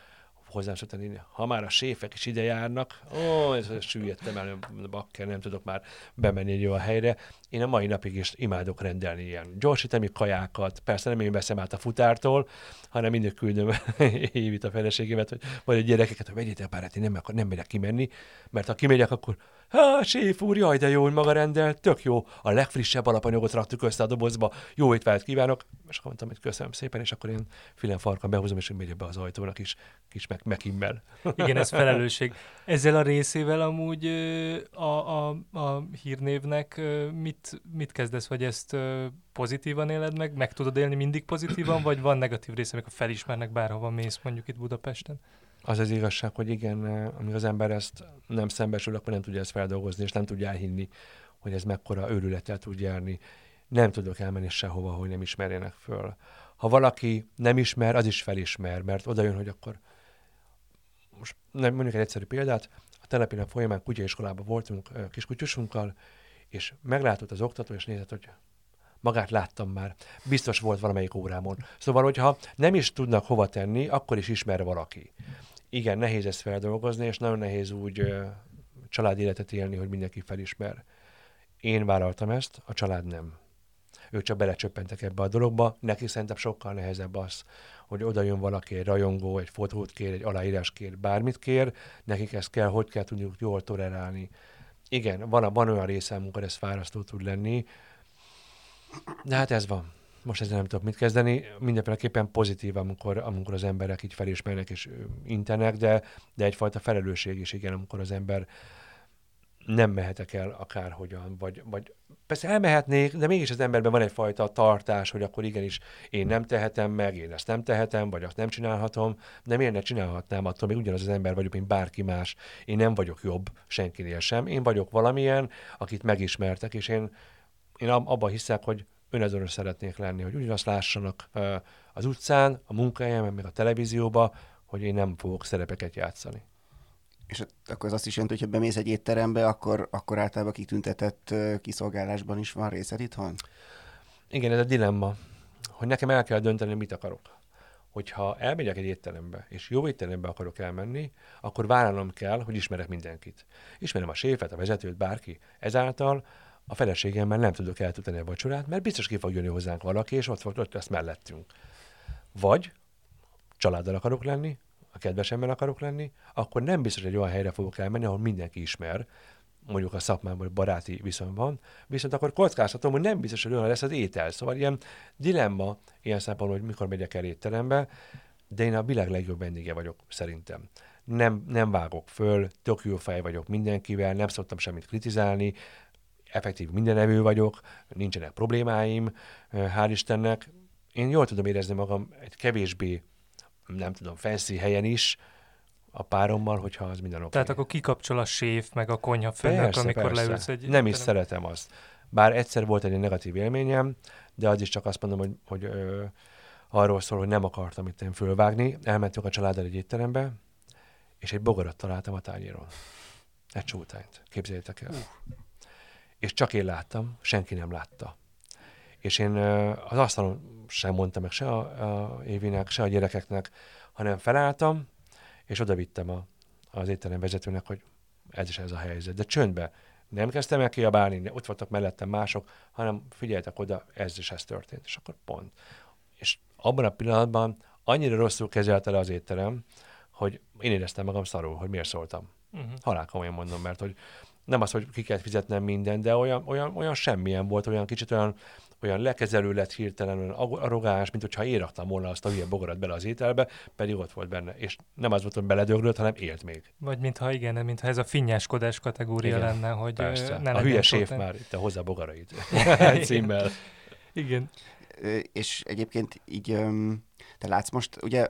hozzám szoktam írni, ha már a séfek is ide járnak, ó, ez, süllyedtem el, bakker, nem tudok már bemenni egy olyan helyre. Én a mai napig is imádok rendelni ilyen gyorsítani kajákat, persze nem én veszem át a futártól, hanem mindig küldöm Évit a feleségémet, vagy a gyerekeket, hogy vegyétek pár, én nem, akkor nem megyek kimenni, mert ha kimegyek, akkor Há, séf úr, jaj, de jó, hogy maga rendel, tök jó. A legfrissebb alapanyagot raktuk össze a dobozba, jó étvágyat kívánok. És akkor mondtam, hogy köszönöm szépen, és akkor én filen farkan behúzom, és megyek be az ajtónak is, kis meg, megimmel. Igen, ez felelősség. Ezzel a részével amúgy a, a, a hírnévnek mit, mit kezdesz, vagy ezt pozitívan éled meg? Meg tudod élni mindig pozitívan, vagy van negatív része, amikor felismernek bárhova mész, mondjuk itt Budapesten? Az az igazság, hogy igen, eh, amíg az ember ezt nem szembesül, akkor nem tudja ezt feldolgozni, és nem tudja elhinni, hogy ez mekkora őrületet tud járni. Nem tudok elmenni sehova, hogy nem ismerjenek föl. Ha valaki nem ismer, az is felismer, mert oda jön, hogy akkor most nem, mondjuk egy egyszerű példát, a telepének folyamán kutyaiskolában voltunk eh, kiskutyusunkkal, és meglátott az oktató, és nézett, hogy magát láttam már. Biztos volt valamelyik órámon. Szóval, hogyha nem is tudnak hova tenni, akkor is ismer valaki igen, nehéz ezt feldolgozni, és nagyon nehéz úgy család életet élni, hogy mindenki felismer. Én vállaltam ezt, a család nem. Ők csak belecsöppentek ebbe a dologba, neki szerintem sokkal nehezebb az, hogy oda jön valaki, egy rajongó, egy fotót kér, egy aláírás kér, bármit kér, nekik ezt kell, hogy kell tudniuk jól tolerálni. Igen, van, van olyan része, amikor ez fárasztó tud lenni, de hát ez van most ezzel nem tudok mit kezdeni. Mindenféleképpen pozitív, amikor, amikor az emberek így felismernek és intenek, de, de egyfajta felelősség is, igen, amikor az ember nem mehetek el akárhogyan, vagy, vagy persze elmehetnék, de mégis az emberben van egyfajta tartás, hogy akkor igenis én nem tehetem meg, én ezt nem tehetem, vagy azt nem csinálhatom, de miért ne csinálhatnám, attól még ugyanaz az ember vagyok, mint bárki más. Én nem vagyok jobb senkinél sem, én vagyok valamilyen, akit megismertek, és én, én abban hiszek, hogy önazonos szeretnék lenni, hogy ugyanazt lássanak az utcán, a munkahelyemen, meg a televízióba, hogy én nem fogok szerepeket játszani. És akkor az azt is jelenti, hogy ha bemész egy étterembe, akkor, akkor általában kitüntetett kiszolgálásban is van részed itthon? Igen, ez a dilemma, hogy nekem el kell dönteni, mit akarok. Hogyha elmegyek egy étterembe, és jó étterembe akarok elmenni, akkor vállalnom kell, hogy ismerek mindenkit. Ismerem a séfet, a vezetőt, bárki. Ezáltal a feleségemmel nem tudok eltudani a vacsorát, mert biztos ki fog jönni hozzánk valaki, és ott, ott, ott lesz mellettünk. Vagy családdal akarok lenni, a kedvesemmel akarok lenni, akkor nem biztos, hogy egy olyan helyre fogok elmenni, ahol mindenki ismer, mondjuk a szakmában baráti viszonyban, viszont akkor kockáztatom, hogy nem biztos, hogy olyan lesz az étel. Szóval ilyen dilemma ilyen szempontból, hogy mikor megyek el étterembe, de én a világ legjobb vendége vagyok, szerintem. Nem, nem vágok föl, tök jó fej vagyok mindenkivel, nem szoktam semmit kritizálni, effektív mindenevő vagyok, nincsenek problémáim, hál' Istennek. Én jól tudom érezni magam egy kevésbé, nem tudom, fancy helyen is, a párommal, hogyha az minden oké. Tehát akkor kikapcsol a séf, meg a konyha főnök, amikor persze. leülsz egy... Nem is szeretem azt. Bár egyszer volt egy negatív élményem, de az is csak azt mondom, hogy, hogy ö, arról szól, hogy nem akartam itt én fölvágni. Elmentünk a családdal egy étterembe, és egy bogarat találtam a tányéron. Egy csótányt. Képzeljétek el. Uh és csak én láttam, senki nem látta. És én az asztalon sem mondtam meg se a, a Évinek, se a gyerekeknek, hanem felálltam, és oda vittem a, az étterem vezetőnek, hogy ez is ez a helyzet. De csöndbe. Nem kezdtem el kiabálni, ott voltak mellettem mások, hanem figyeltek oda, ez is ez történt. És akkor pont. És abban a pillanatban annyira rosszul kezelte le az étterem, hogy én éreztem magam szarul, hogy miért szóltam. Uh-huh. Halál komolyan mondom, mert hogy nem az, hogy ki kell fizetnem minden, de olyan, olyan, olyan semmilyen volt, olyan kicsit olyan, olyan lekezelő lett hirtelen, olyan arrogáns, mint hogyha én raktam volna azt a hülye bogarat bele az ételbe, pedig ott volt benne. És nem az volt, hogy beledöglött, hanem élt még. Vagy mintha igen, mintha ez a finnyáskodás kategória igen, lenne, hogy persze. ne A hülye séf már itt a hozzá bogarait címmel. Igen. És egyébként így te látsz most, ugye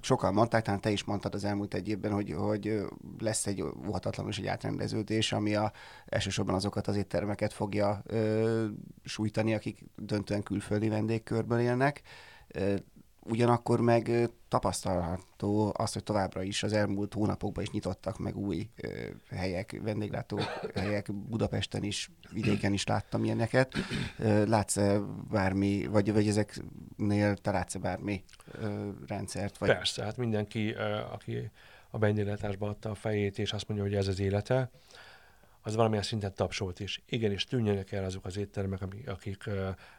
sokan mondták, talán te is mondtad az elmúlt egy évben, hogy, hogy lesz egy óhatatlanul is egy átrendeződés, ami a, elsősorban azokat az éttermeket fogja ö, sújtani, akik döntően külföldi vendégkörből élnek. Ö, ugyanakkor meg tapasztalható az, hogy továbbra is az elmúlt hónapokban is nyitottak meg új helyek, vendéglátó helyek, Budapesten is, vidéken is láttam ilyeneket. Látsz-e bármi, vagy, vagy ezeknél te látsz-e bármi ö, rendszert? Vagy... Persze, hát mindenki, aki a vendéglátásba adta a fejét, és azt mondja, hogy ez az élete, az valamilyen szinten tapsolt is. Igenis, tűnjenek el azok az éttermek, akik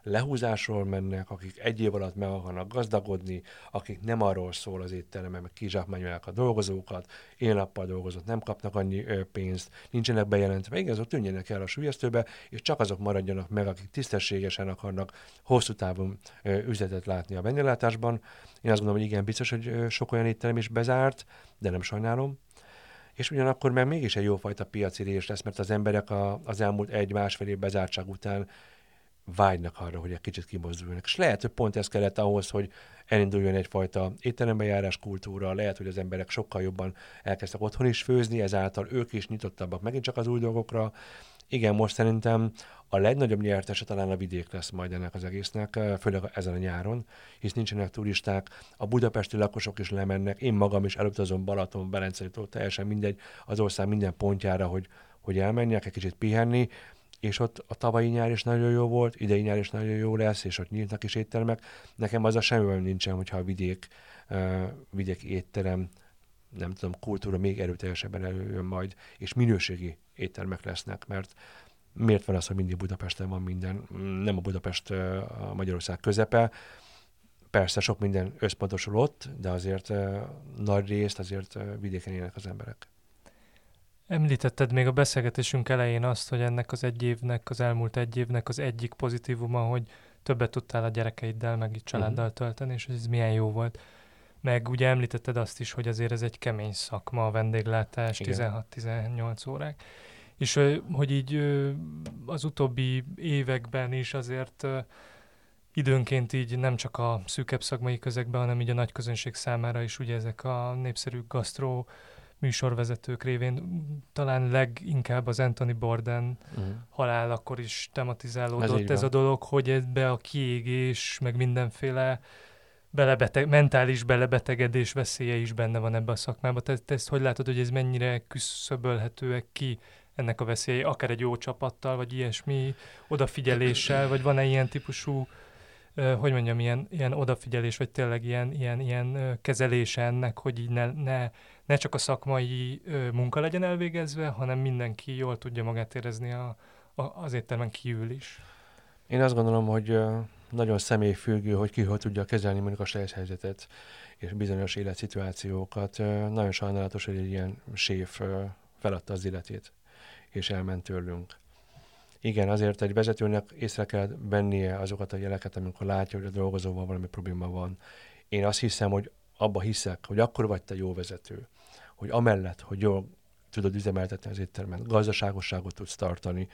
lehúzásról mennek, akik egy év alatt meg akarnak gazdagodni, akik nem arról szól az étterem, meg kizsákmányolják a dolgozókat, éjnappal dolgozott, nem kapnak annyi pénzt, nincsenek bejelentve. Igen, azok tűnjenek el a sülyeztőbe, és csak azok maradjanak meg, akik tisztességesen akarnak hosszú távon üzletet látni a vendéglátásban. Én azt gondolom, hogy igen, biztos, hogy sok olyan étterem is bezárt, de nem sajnálom és ugyanakkor meg mégis egy jófajta piacirés lesz, mert az emberek a, az elmúlt egy-másfél év bezártság után vágynak arra, hogy egy kicsit kimozduljanak. És lehet, hogy pont ez kellett ahhoz, hogy elinduljon egyfajta étterembe járás kultúra, lehet, hogy az emberek sokkal jobban elkezdtek otthon is főzni, ezáltal ők is nyitottabbak megint csak az új dolgokra, igen, most szerintem a legnagyobb nyertese talán a vidék lesz majd ennek az egésznek, főleg ezen a nyáron, hisz nincsenek turisták, a budapesti lakosok is lemennek, én magam is elutazom Balaton, Berenceitól, teljesen mindegy, az ország minden pontjára, hogy, hogy elmenjek, egy kicsit pihenni, és ott a tavalyi nyár is nagyon jó volt, idei nyár is nagyon jó lesz, és ott nyíltak is éttermek. Nekem az a semmivel nincsen, hogyha a vidék, uh, vidék étterem nem tudom, kultúra még erőteljesebben előjön majd, és minőségi éttermek lesznek, mert miért van az, hogy mindig Budapesten van minden, nem a Budapest a Magyarország közepe, persze sok minden összpontosul ott, de azért nagy részt azért vidéken élnek az emberek. Említetted még a beszélgetésünk elején azt, hogy ennek az egy évnek, az elmúlt egy évnek az egyik pozitívuma, hogy többet tudtál a gyerekeiddel, meg itt családdal uh-huh. tölteni, és ez milyen jó volt. Meg ugye említetted azt is, hogy azért ez egy kemény szakma, a vendéglátás, 16-18 órák. És hogy így az utóbbi években is azért időnként így nem csak a szűkebb szakmai közegben, hanem így a nagy közönség számára is ugye ezek a népszerű gasztró műsorvezetők révén talán leginkább az Anthony Borden uh-huh. halál akkor is tematizálódott ez, ez a dolog, hogy ebbe a kiégés, meg mindenféle belebeteg, mentális belebetegedés veszélye is benne van ebben a szakmában. Te, te ezt hogy látod, hogy ez mennyire küszöbölhetőek ki ennek a veszélyei, akár egy jó csapattal, vagy ilyesmi odafigyeléssel, vagy van-e ilyen típusú, hogy mondjam, ilyen, ilyen odafigyelés, vagy tényleg ilyen, ilyen, ilyen kezelése ennek, hogy így ne, ne, ne csak a szakmai munka legyen elvégezve, hanem mindenki jól tudja magát érezni a, a, az éttermen kívül is. Én azt gondolom, hogy nagyon személyfüggő, hogy ki hogy tudja kezelni mondjuk a stressz helyzetet és bizonyos életszituációkat. Nagyon sajnálatos, hogy egy ilyen séf feladta az életét, és elment tőlünk. Igen, azért egy vezetőnek észre kell vennie azokat a jeleket, amikor látja, hogy a dolgozóval valami probléma van. Én azt hiszem, hogy abba hiszek, hogy akkor vagy te jó vezető, hogy amellett, hogy jól tudod üzemeltetni az éttermet, gazdaságosságot tudsz tartani.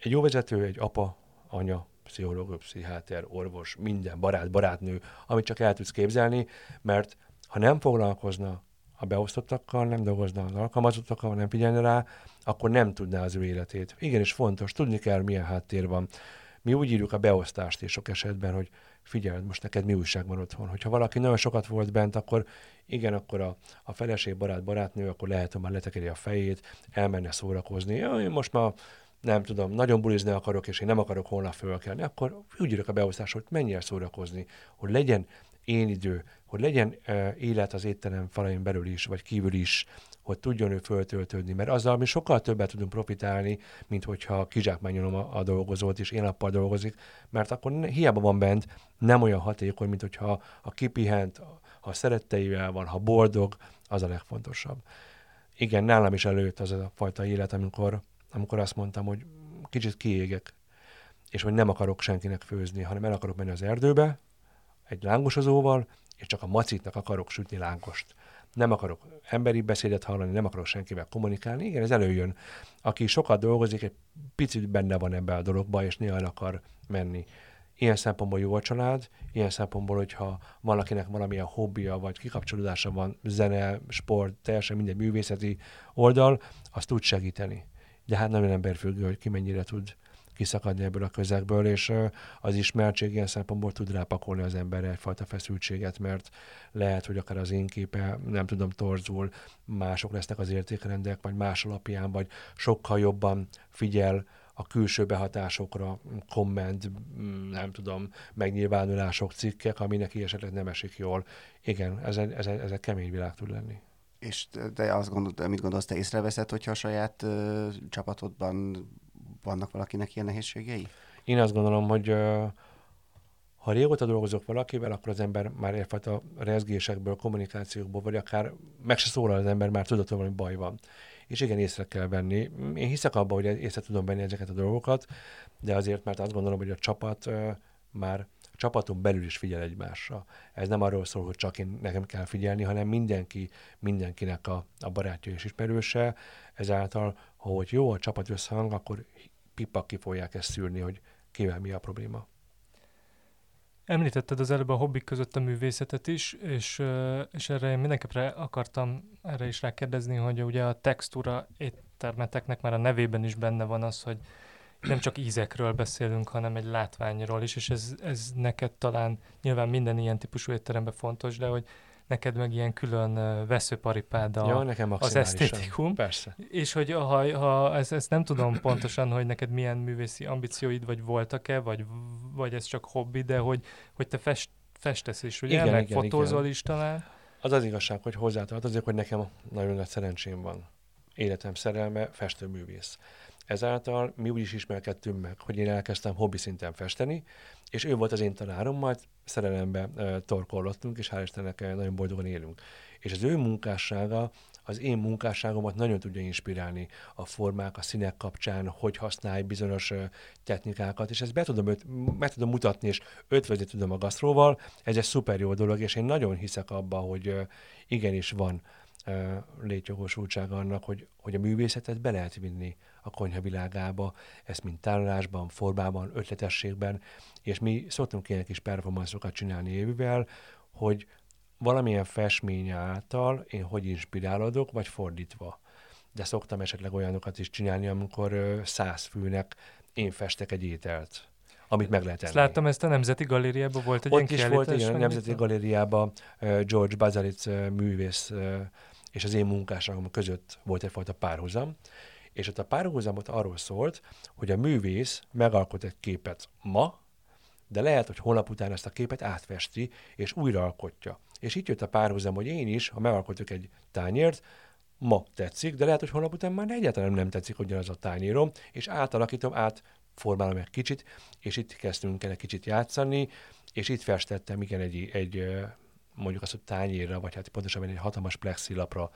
Egy jó vezető, egy apa, anya, pszichológus, pszichiáter, orvos, minden barát, barátnő, amit csak el tudsz képzelni, mert ha nem foglalkozna a beosztottakkal, nem dolgozna az alkalmazottakkal, nem figyelne rá, akkor nem tudná az ő életét. Igenis fontos, tudni kell, milyen háttér van. Mi úgy írjuk a beosztást is sok esetben, hogy figyeld, most neked mi újság van otthon. Hogyha valaki nagyon sokat volt bent, akkor igen, akkor a, a feleség, barát, barátnő, akkor lehet, hogy már letekeri a fejét, elmenne szórakozni. Ja, én most már nem tudom, nagyon bulizni akarok, és én nem akarok holnap fölkelni, akkor úgy írok a beosztás, hogy menjél szórakozni, hogy legyen én idő, hogy legyen uh, élet az étterem falain belül is, vagy kívül is, hogy tudjon ő föltöltődni, mert azzal mi sokkal többet tudunk profitálni, mint hogyha kizsákmányolom a, a dolgozót, és én nappal dolgozik, mert akkor ne, hiába van bent, nem olyan hatékony, mint hogyha a kipihent, ha szeretteivel van, ha boldog, az a legfontosabb. Igen, nálam is előtt az a fajta élet, amikor amikor azt mondtam, hogy kicsit kiégek, és hogy nem akarok senkinek főzni, hanem el akarok menni az erdőbe, egy lángosozóval, és csak a macitnak akarok sütni lángost. Nem akarok emberi beszédet hallani, nem akarok senkivel kommunikálni. Igen, ez előjön. Aki sokat dolgozik, egy picit benne van ebbe a dologba, és néha el akar menni. Ilyen szempontból jó a család, ilyen szempontból, hogyha valakinek valamilyen hobbija vagy kikapcsolódása van, zene, sport, teljesen minden művészeti oldal, azt tud segíteni de hát nagyon emberfüggő, hogy ki mennyire tud, kiszakadni ebből a közegből, és az ismertség ilyen szempontból tud rápakolni az emberre egyfajta feszültséget, mert lehet, hogy akár az én képe, nem tudom, torzul, mások lesznek az értékrendek, vagy más alapján, vagy sokkal jobban figyel a külső behatásokra, komment, nem tudom, megnyilvánulások, cikkek, ami neki esetleg nem esik jól. Igen, ez egy, ez egy, ez egy kemény világ tud lenni. És te azt gondolod, mit gondolsz, te észreveszed, hogyha a saját uh, csapatodban vannak valakinek ilyen nehézségei? Én azt gondolom, hogy uh, ha régóta dolgozok valakivel, akkor az ember már egyfajta rezgésekből, kommunikációkból, vagy akár meg se szólal az ember, már tudod, hogy valami baj van. És igen, észre kell venni. Én hiszek abban, hogy észre tudom venni ezeket a dolgokat, de azért, mert azt gondolom, hogy a csapat uh, már csapaton belül is figyel egymásra. Ez nem arról szól, hogy csak én nekem kell figyelni, hanem mindenki, mindenkinek a, a barátja és ismerőse. Ezáltal, hogy jó a csapat összhang, akkor pipak ki fogják ezt szűrni, hogy kivel mi a probléma. Említetted az előbb a hobbik között a művészetet is, és, és erre én mindenképpen akartam erre is rákérdezni, hogy ugye a textúra éttermeteknek már a nevében is benne van az, hogy nem csak ízekről beszélünk, hanem egy látványról is, és ez, ez neked talán nyilván minden ilyen típusú étteremben fontos, de hogy neked meg ilyen külön veszőparipád a, ja, nekem az esztétikum. Persze. És hogy ha, ha ezt, ezt nem tudom pontosan, hogy neked milyen művészi ambícióid vagy voltak-e, vagy, vagy ez csak hobbi, de hogy, hogy te fest, festesz is, ugye? Igen, meg igen, fotózol igen. is talán. Az az igazság, hogy hozzátartozik, hogy nekem nagyon nagy szerencsém van. Életem szerelme festőművész. Ezáltal mi úgy is ismerkedtünk meg, hogy én elkezdtem hobbi szinten festeni, és ő volt az én tanárom, majd szerelembe e, torkollottunk, és hál' Istennek nagyon boldogan élünk. És az ő munkássága az én munkásságomat nagyon tudja inspirálni a formák, a színek kapcsán, hogy használj bizonyos technikákat, és ezt be tudom, meg tudom mutatni, és ötvözni tudom a gasztróval, ez egy szuper jó dolog, és én nagyon hiszek abba, hogy igenis van létjogosultsága annak, hogy, hogy a művészetet be lehet vinni a konyha világába, ezt mind tárolásban, formában, ötletességben, és mi szoktunk ilyen kis performanszokat csinálni évvel, hogy valamilyen festmény által én hogy inspirálódok, vagy fordítva. De szoktam esetleg olyanokat is csinálni, amikor száz főnek én festek egy ételt amit meg lehet enni. Ezt láttam, ezt a Nemzeti Galériában volt egy Ott is volt, igen, a Nemzeti Galériában George Bazalitz művész és az én munkásságom között volt egyfajta párhuzam, és ott a párhuzamot arról szólt, hogy a művész megalkot egy képet ma, de lehet, hogy holnap után ezt a képet átfesti, és újraalkotja. És itt jött a párhuzam, hogy én is, ha megalkotok egy tányért, ma tetszik, de lehet, hogy holnap után már egyáltalán nem tetszik ugyanaz a tányérom, és átalakítom, átformálom egy kicsit, és itt kezdtünk el egy kicsit játszani, és itt festettem, igen, egy, egy mondjuk azt, hogy tányérra, vagy hát pontosabban egy hatalmas plexilapra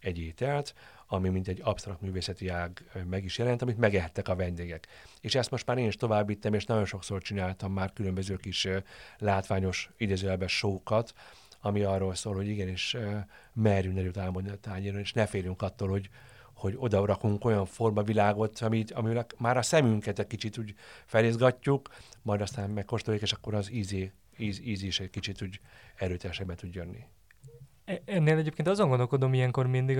egy ételt, ami mint egy absztrakt művészeti ág meg is jelent, amit megehettek a vendégek. És ezt most már én is továbbítem, és nagyon sokszor csináltam már különböző kis látványos idézőjelben sókat, ami arról szól, hogy igenis merjünk nagyot álmodni a tányéron, és ne félünk attól, hogy, hogy oda rakunk olyan formavilágot, amit, amivel már a szemünket egy kicsit úgy felizgatjuk, majd aztán megkóstoljuk, és akkor az ízé, íz, íz is egy kicsit úgy erőteljesebben tud jönni. E, ennél egyébként azon gondolkodom ilyenkor mindig,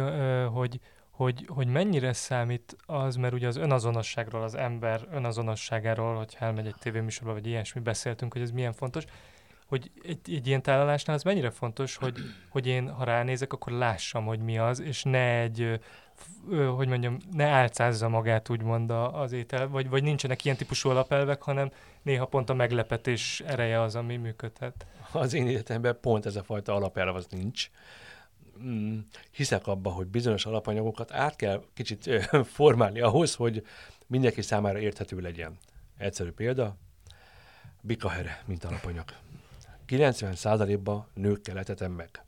hogy, hogy, hogy mennyire számít az, mert ugye az önazonosságról, az ember önazonosságáról, hogy elmegy egy tévéműsorba, vagy ilyesmi beszéltünk, hogy ez milyen fontos, hogy egy, egy ilyen tálalásnál az mennyire fontos, hogy, hogy én, ha ránézek, akkor lássam, hogy mi az, és ne egy, hogy mondjam, ne álcázza magát úgymond az étel, vagy, vagy nincsenek ilyen típusú alapelvek, hanem néha pont a meglepetés ereje az, ami működhet. Az én életemben pont ez a fajta alapelv az nincs. Mm, hiszek abba, hogy bizonyos alapanyagokat át kell kicsit formálni ahhoz, hogy mindenki számára érthető legyen. Egyszerű példa, bikahere, mint alapanyag. 90%-ban nőkkel etetem meg.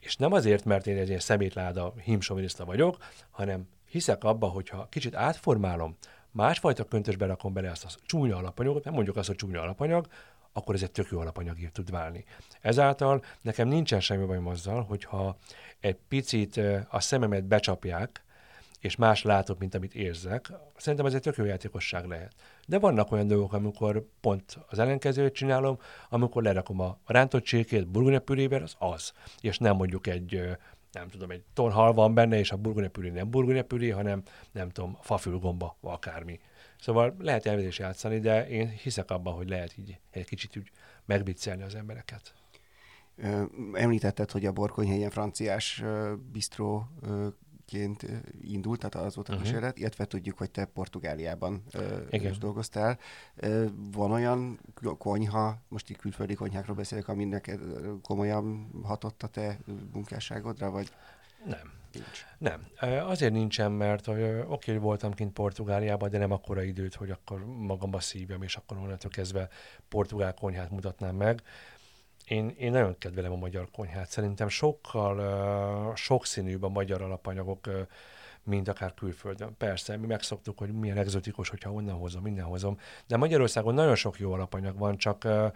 És nem azért, mert én egy ilyen szemétláda hímsoviniszta vagyok, hanem hiszek abba, hogyha kicsit átformálom, másfajta köntösbe rakom bele ezt a csúnya alapanyagot, nem mondjuk azt, hogy csúnya alapanyag, akkor ez egy tök jó alapanyagé tud válni. Ezáltal nekem nincsen semmi bajom azzal, hogyha egy picit a szememet becsapják, és más látok, mint amit érzek, szerintem ez egy tök jó játékosság lehet. De vannak olyan dolgok, amikor pont az ellenkezőt csinálom, amikor lerakom a rántott csékét burgonyapürébe, az az. És nem mondjuk egy, nem tudom, egy tonhal van benne, és a burgonyapüré nem burgonyapüré, hanem nem tudom, fafülgomba, akármi. Szóval lehet elvédés játszani, de én hiszek abban, hogy lehet így egy kicsit úgy megbiccelni az embereket. Említetted, hogy a Borkonyha ilyen franciás bistró ként indult, tehát az volt a uh-huh. kísérlet, illetve tudjuk, hogy te Portugáliában Igen. is dolgoztál. Van olyan konyha, most így külföldi konyhákról beszélek, ami neked komolyan hatott a te munkásságodra, vagy? Nem. Nincs. Nem. Azért nincsen, mert hogy oké, okay, voltam kint Portugáliában, de nem akkora időt, hogy akkor magamba szívjam, és akkor onnantól kezdve portugál konyhát mutatnám meg én, én nagyon kedvelem a magyar konyhát. Szerintem sokkal uh, sokszínűbb a magyar alapanyagok, uh, mint akár külföldön. Persze, mi megszoktuk, hogy milyen egzotikus, hogyha onnan hozom, minden hozom. De Magyarországon nagyon sok jó alapanyag van, csak uh,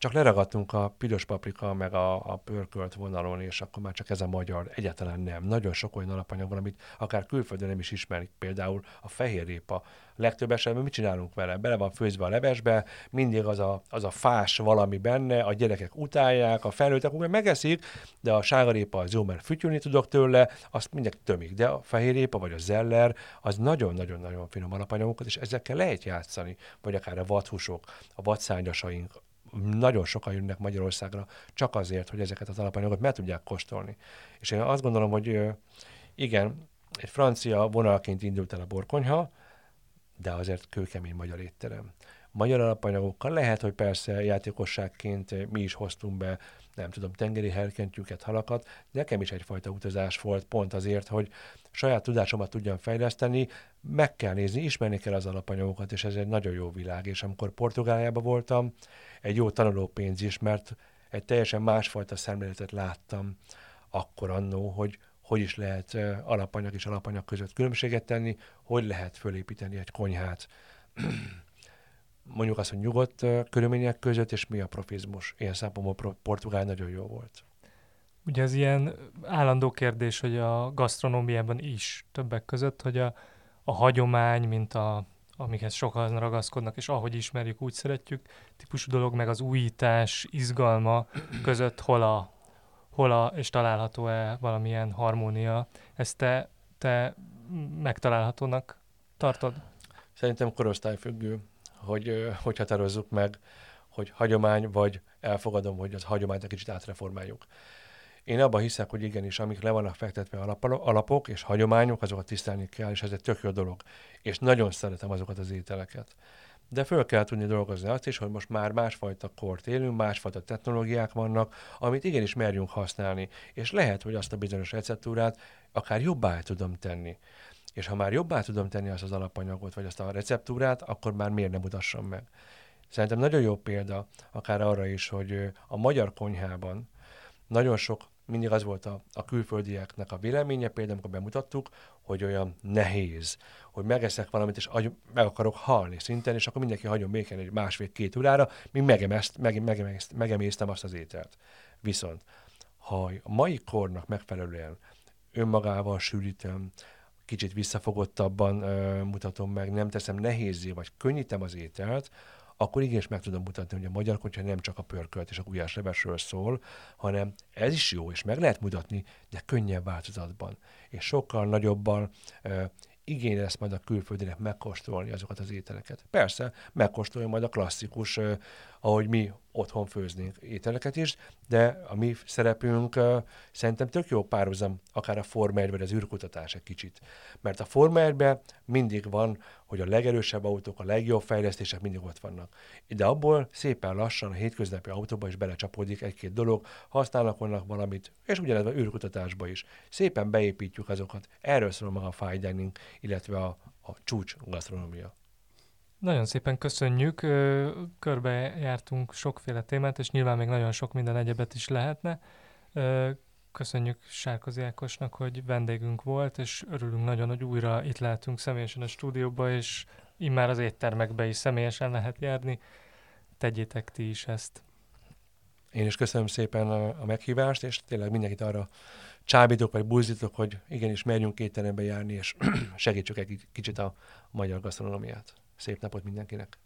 csak leragadtunk a piros paprika meg a, a pörkölt vonalon, és akkor már csak ez a magyar. Egyáltalán nem. Nagyon sok olyan alapanyag van, amit akár külföldön nem is ismerik. Például a fehérrépa. Legtöbb esetben mit csinálunk vele? Bele van főzve a levesbe, mindig az a, az a fás valami benne, a gyerekek utálják, a felnőttek úgy megeszik, de a sárgarépa az jó, mert fütyülni tudok tőle, azt mindenki tömik. De a fehérrépa vagy a zeller, az nagyon-nagyon-nagyon finom alapanyagokat, és ezekkel lehet játszani, vagy akár a vadhúsok, a vadszányasaink, nagyon sokan jönnek Magyarországra csak azért, hogy ezeket az alapanyagokat meg tudják kóstolni. És én azt gondolom, hogy igen, egy francia vonalként indult el a borkonyha, de azért kőkemény magyar étterem. Magyar alapanyagokkal lehet, hogy persze játékosságként mi is hoztunk be, nem tudom, tengeri herkentjüket, halakat, nekem is egyfajta utazás volt, pont azért, hogy saját tudásomat tudjam fejleszteni, meg kell nézni, ismerni kell az alapanyagokat, és ez egy nagyon jó világ. És amikor Portugáliában voltam, egy jó tanulópénz is, mert egy teljesen másfajta szemléletet láttam akkor annó, hogy hogy is lehet alapanyag és alapanyag között különbséget tenni, hogy lehet fölépíteni egy konyhát, mondjuk azt, hogy nyugodt körülmények között, és mi a profizmus. Ilyen szempontból Portugál nagyon jó volt. Ugye ez ilyen állandó kérdés, hogy a gasztronómiában is többek között, hogy a, a hagyomány, mint a amikhez sokan ragaszkodnak, és ahogy ismerjük, úgy szeretjük, típusú dolog, meg az újítás, izgalma között hol a, hol a és található-e valamilyen harmónia. Ezt te, te megtalálhatónak tartod? Szerintem korosztályfüggő, hogy hogy határozzuk meg, hogy hagyomány, vagy elfogadom, hogy az hagyományt egy kicsit átreformáljuk. Én abban hiszek, hogy igenis, amik le vannak fektetve alapok és hagyományok, azokat tisztelni kell, és ez egy tök jó dolog. És nagyon szeretem azokat az ételeket. De föl kell tudni dolgozni azt is, hogy most már másfajta kort élünk, másfajta technológiák vannak, amit igenis merjünk használni. És lehet, hogy azt a bizonyos receptúrát akár jobbá tudom tenni. És ha már jobbá tudom tenni azt az alapanyagot, vagy azt a receptúrát, akkor már miért nem mutassam meg. Szerintem nagyon jó példa akár arra is, hogy a magyar konyhában nagyon sok, mindig az volt a, a külföldieknek a véleménye, például amikor bemutattuk, hogy olyan nehéz, hogy megeszek valamit, és agy, meg akarok halni szinten, és akkor mindenki hagyjon békén egy másfél-két órára, míg megemeszt, meg, megemészt, megemésztem azt az ételt. Viszont, ha a mai kornak megfelelően önmagával sűrítem, kicsit visszafogottabban ö, mutatom meg, nem teszem nehézé, vagy könnyítem az ételt, akkor igenis meg tudom mutatni, hogy a magyar konyha nem csak a pörkölt és a gulyáslevesről szól, hanem ez is jó, és meg lehet mutatni, de könnyebb változatban. És sokkal nagyobban igény lesz majd a külföldinek megkóstolni azokat az ételeket. Persze, megkóstolja majd a klasszikus, eh, ahogy mi otthon főznénk ételeket is, de a mi szerepünk szerintem tök jó párhuzam, akár a Forma 1 vagy az űrkutatás egy kicsit. Mert a Forma 1 mindig van, hogy a legerősebb autók, a legjobb fejlesztések mindig ott vannak. De abból szépen lassan a hétköznapi autóba is belecsapódik egy-két dolog, használnak vannak valamit, és ugyanez a űrkutatásba is. Szépen beépítjük azokat. Erről szól maga a fine dining, illetve a, a csúcs gasztronómia. Nagyon szépen köszönjük, körbe jártunk sokféle témát, és nyilván még nagyon sok minden egyebet is lehetne. Köszönjük Sárkozi Ákosnak, hogy vendégünk volt, és örülünk nagyon, hogy újra itt lehetünk személyesen a stúdióba, és immár az éttermekbe is személyesen lehet járni. Tegyétek ti is ezt. Én is köszönöm szépen a, a meghívást, és tényleg mindenkit arra csábítok vagy buzdítok, hogy igenis merjünk étterembe járni, és segítsük egy kicsit a magyar gasztronómiát. Szép napot mindenkinek!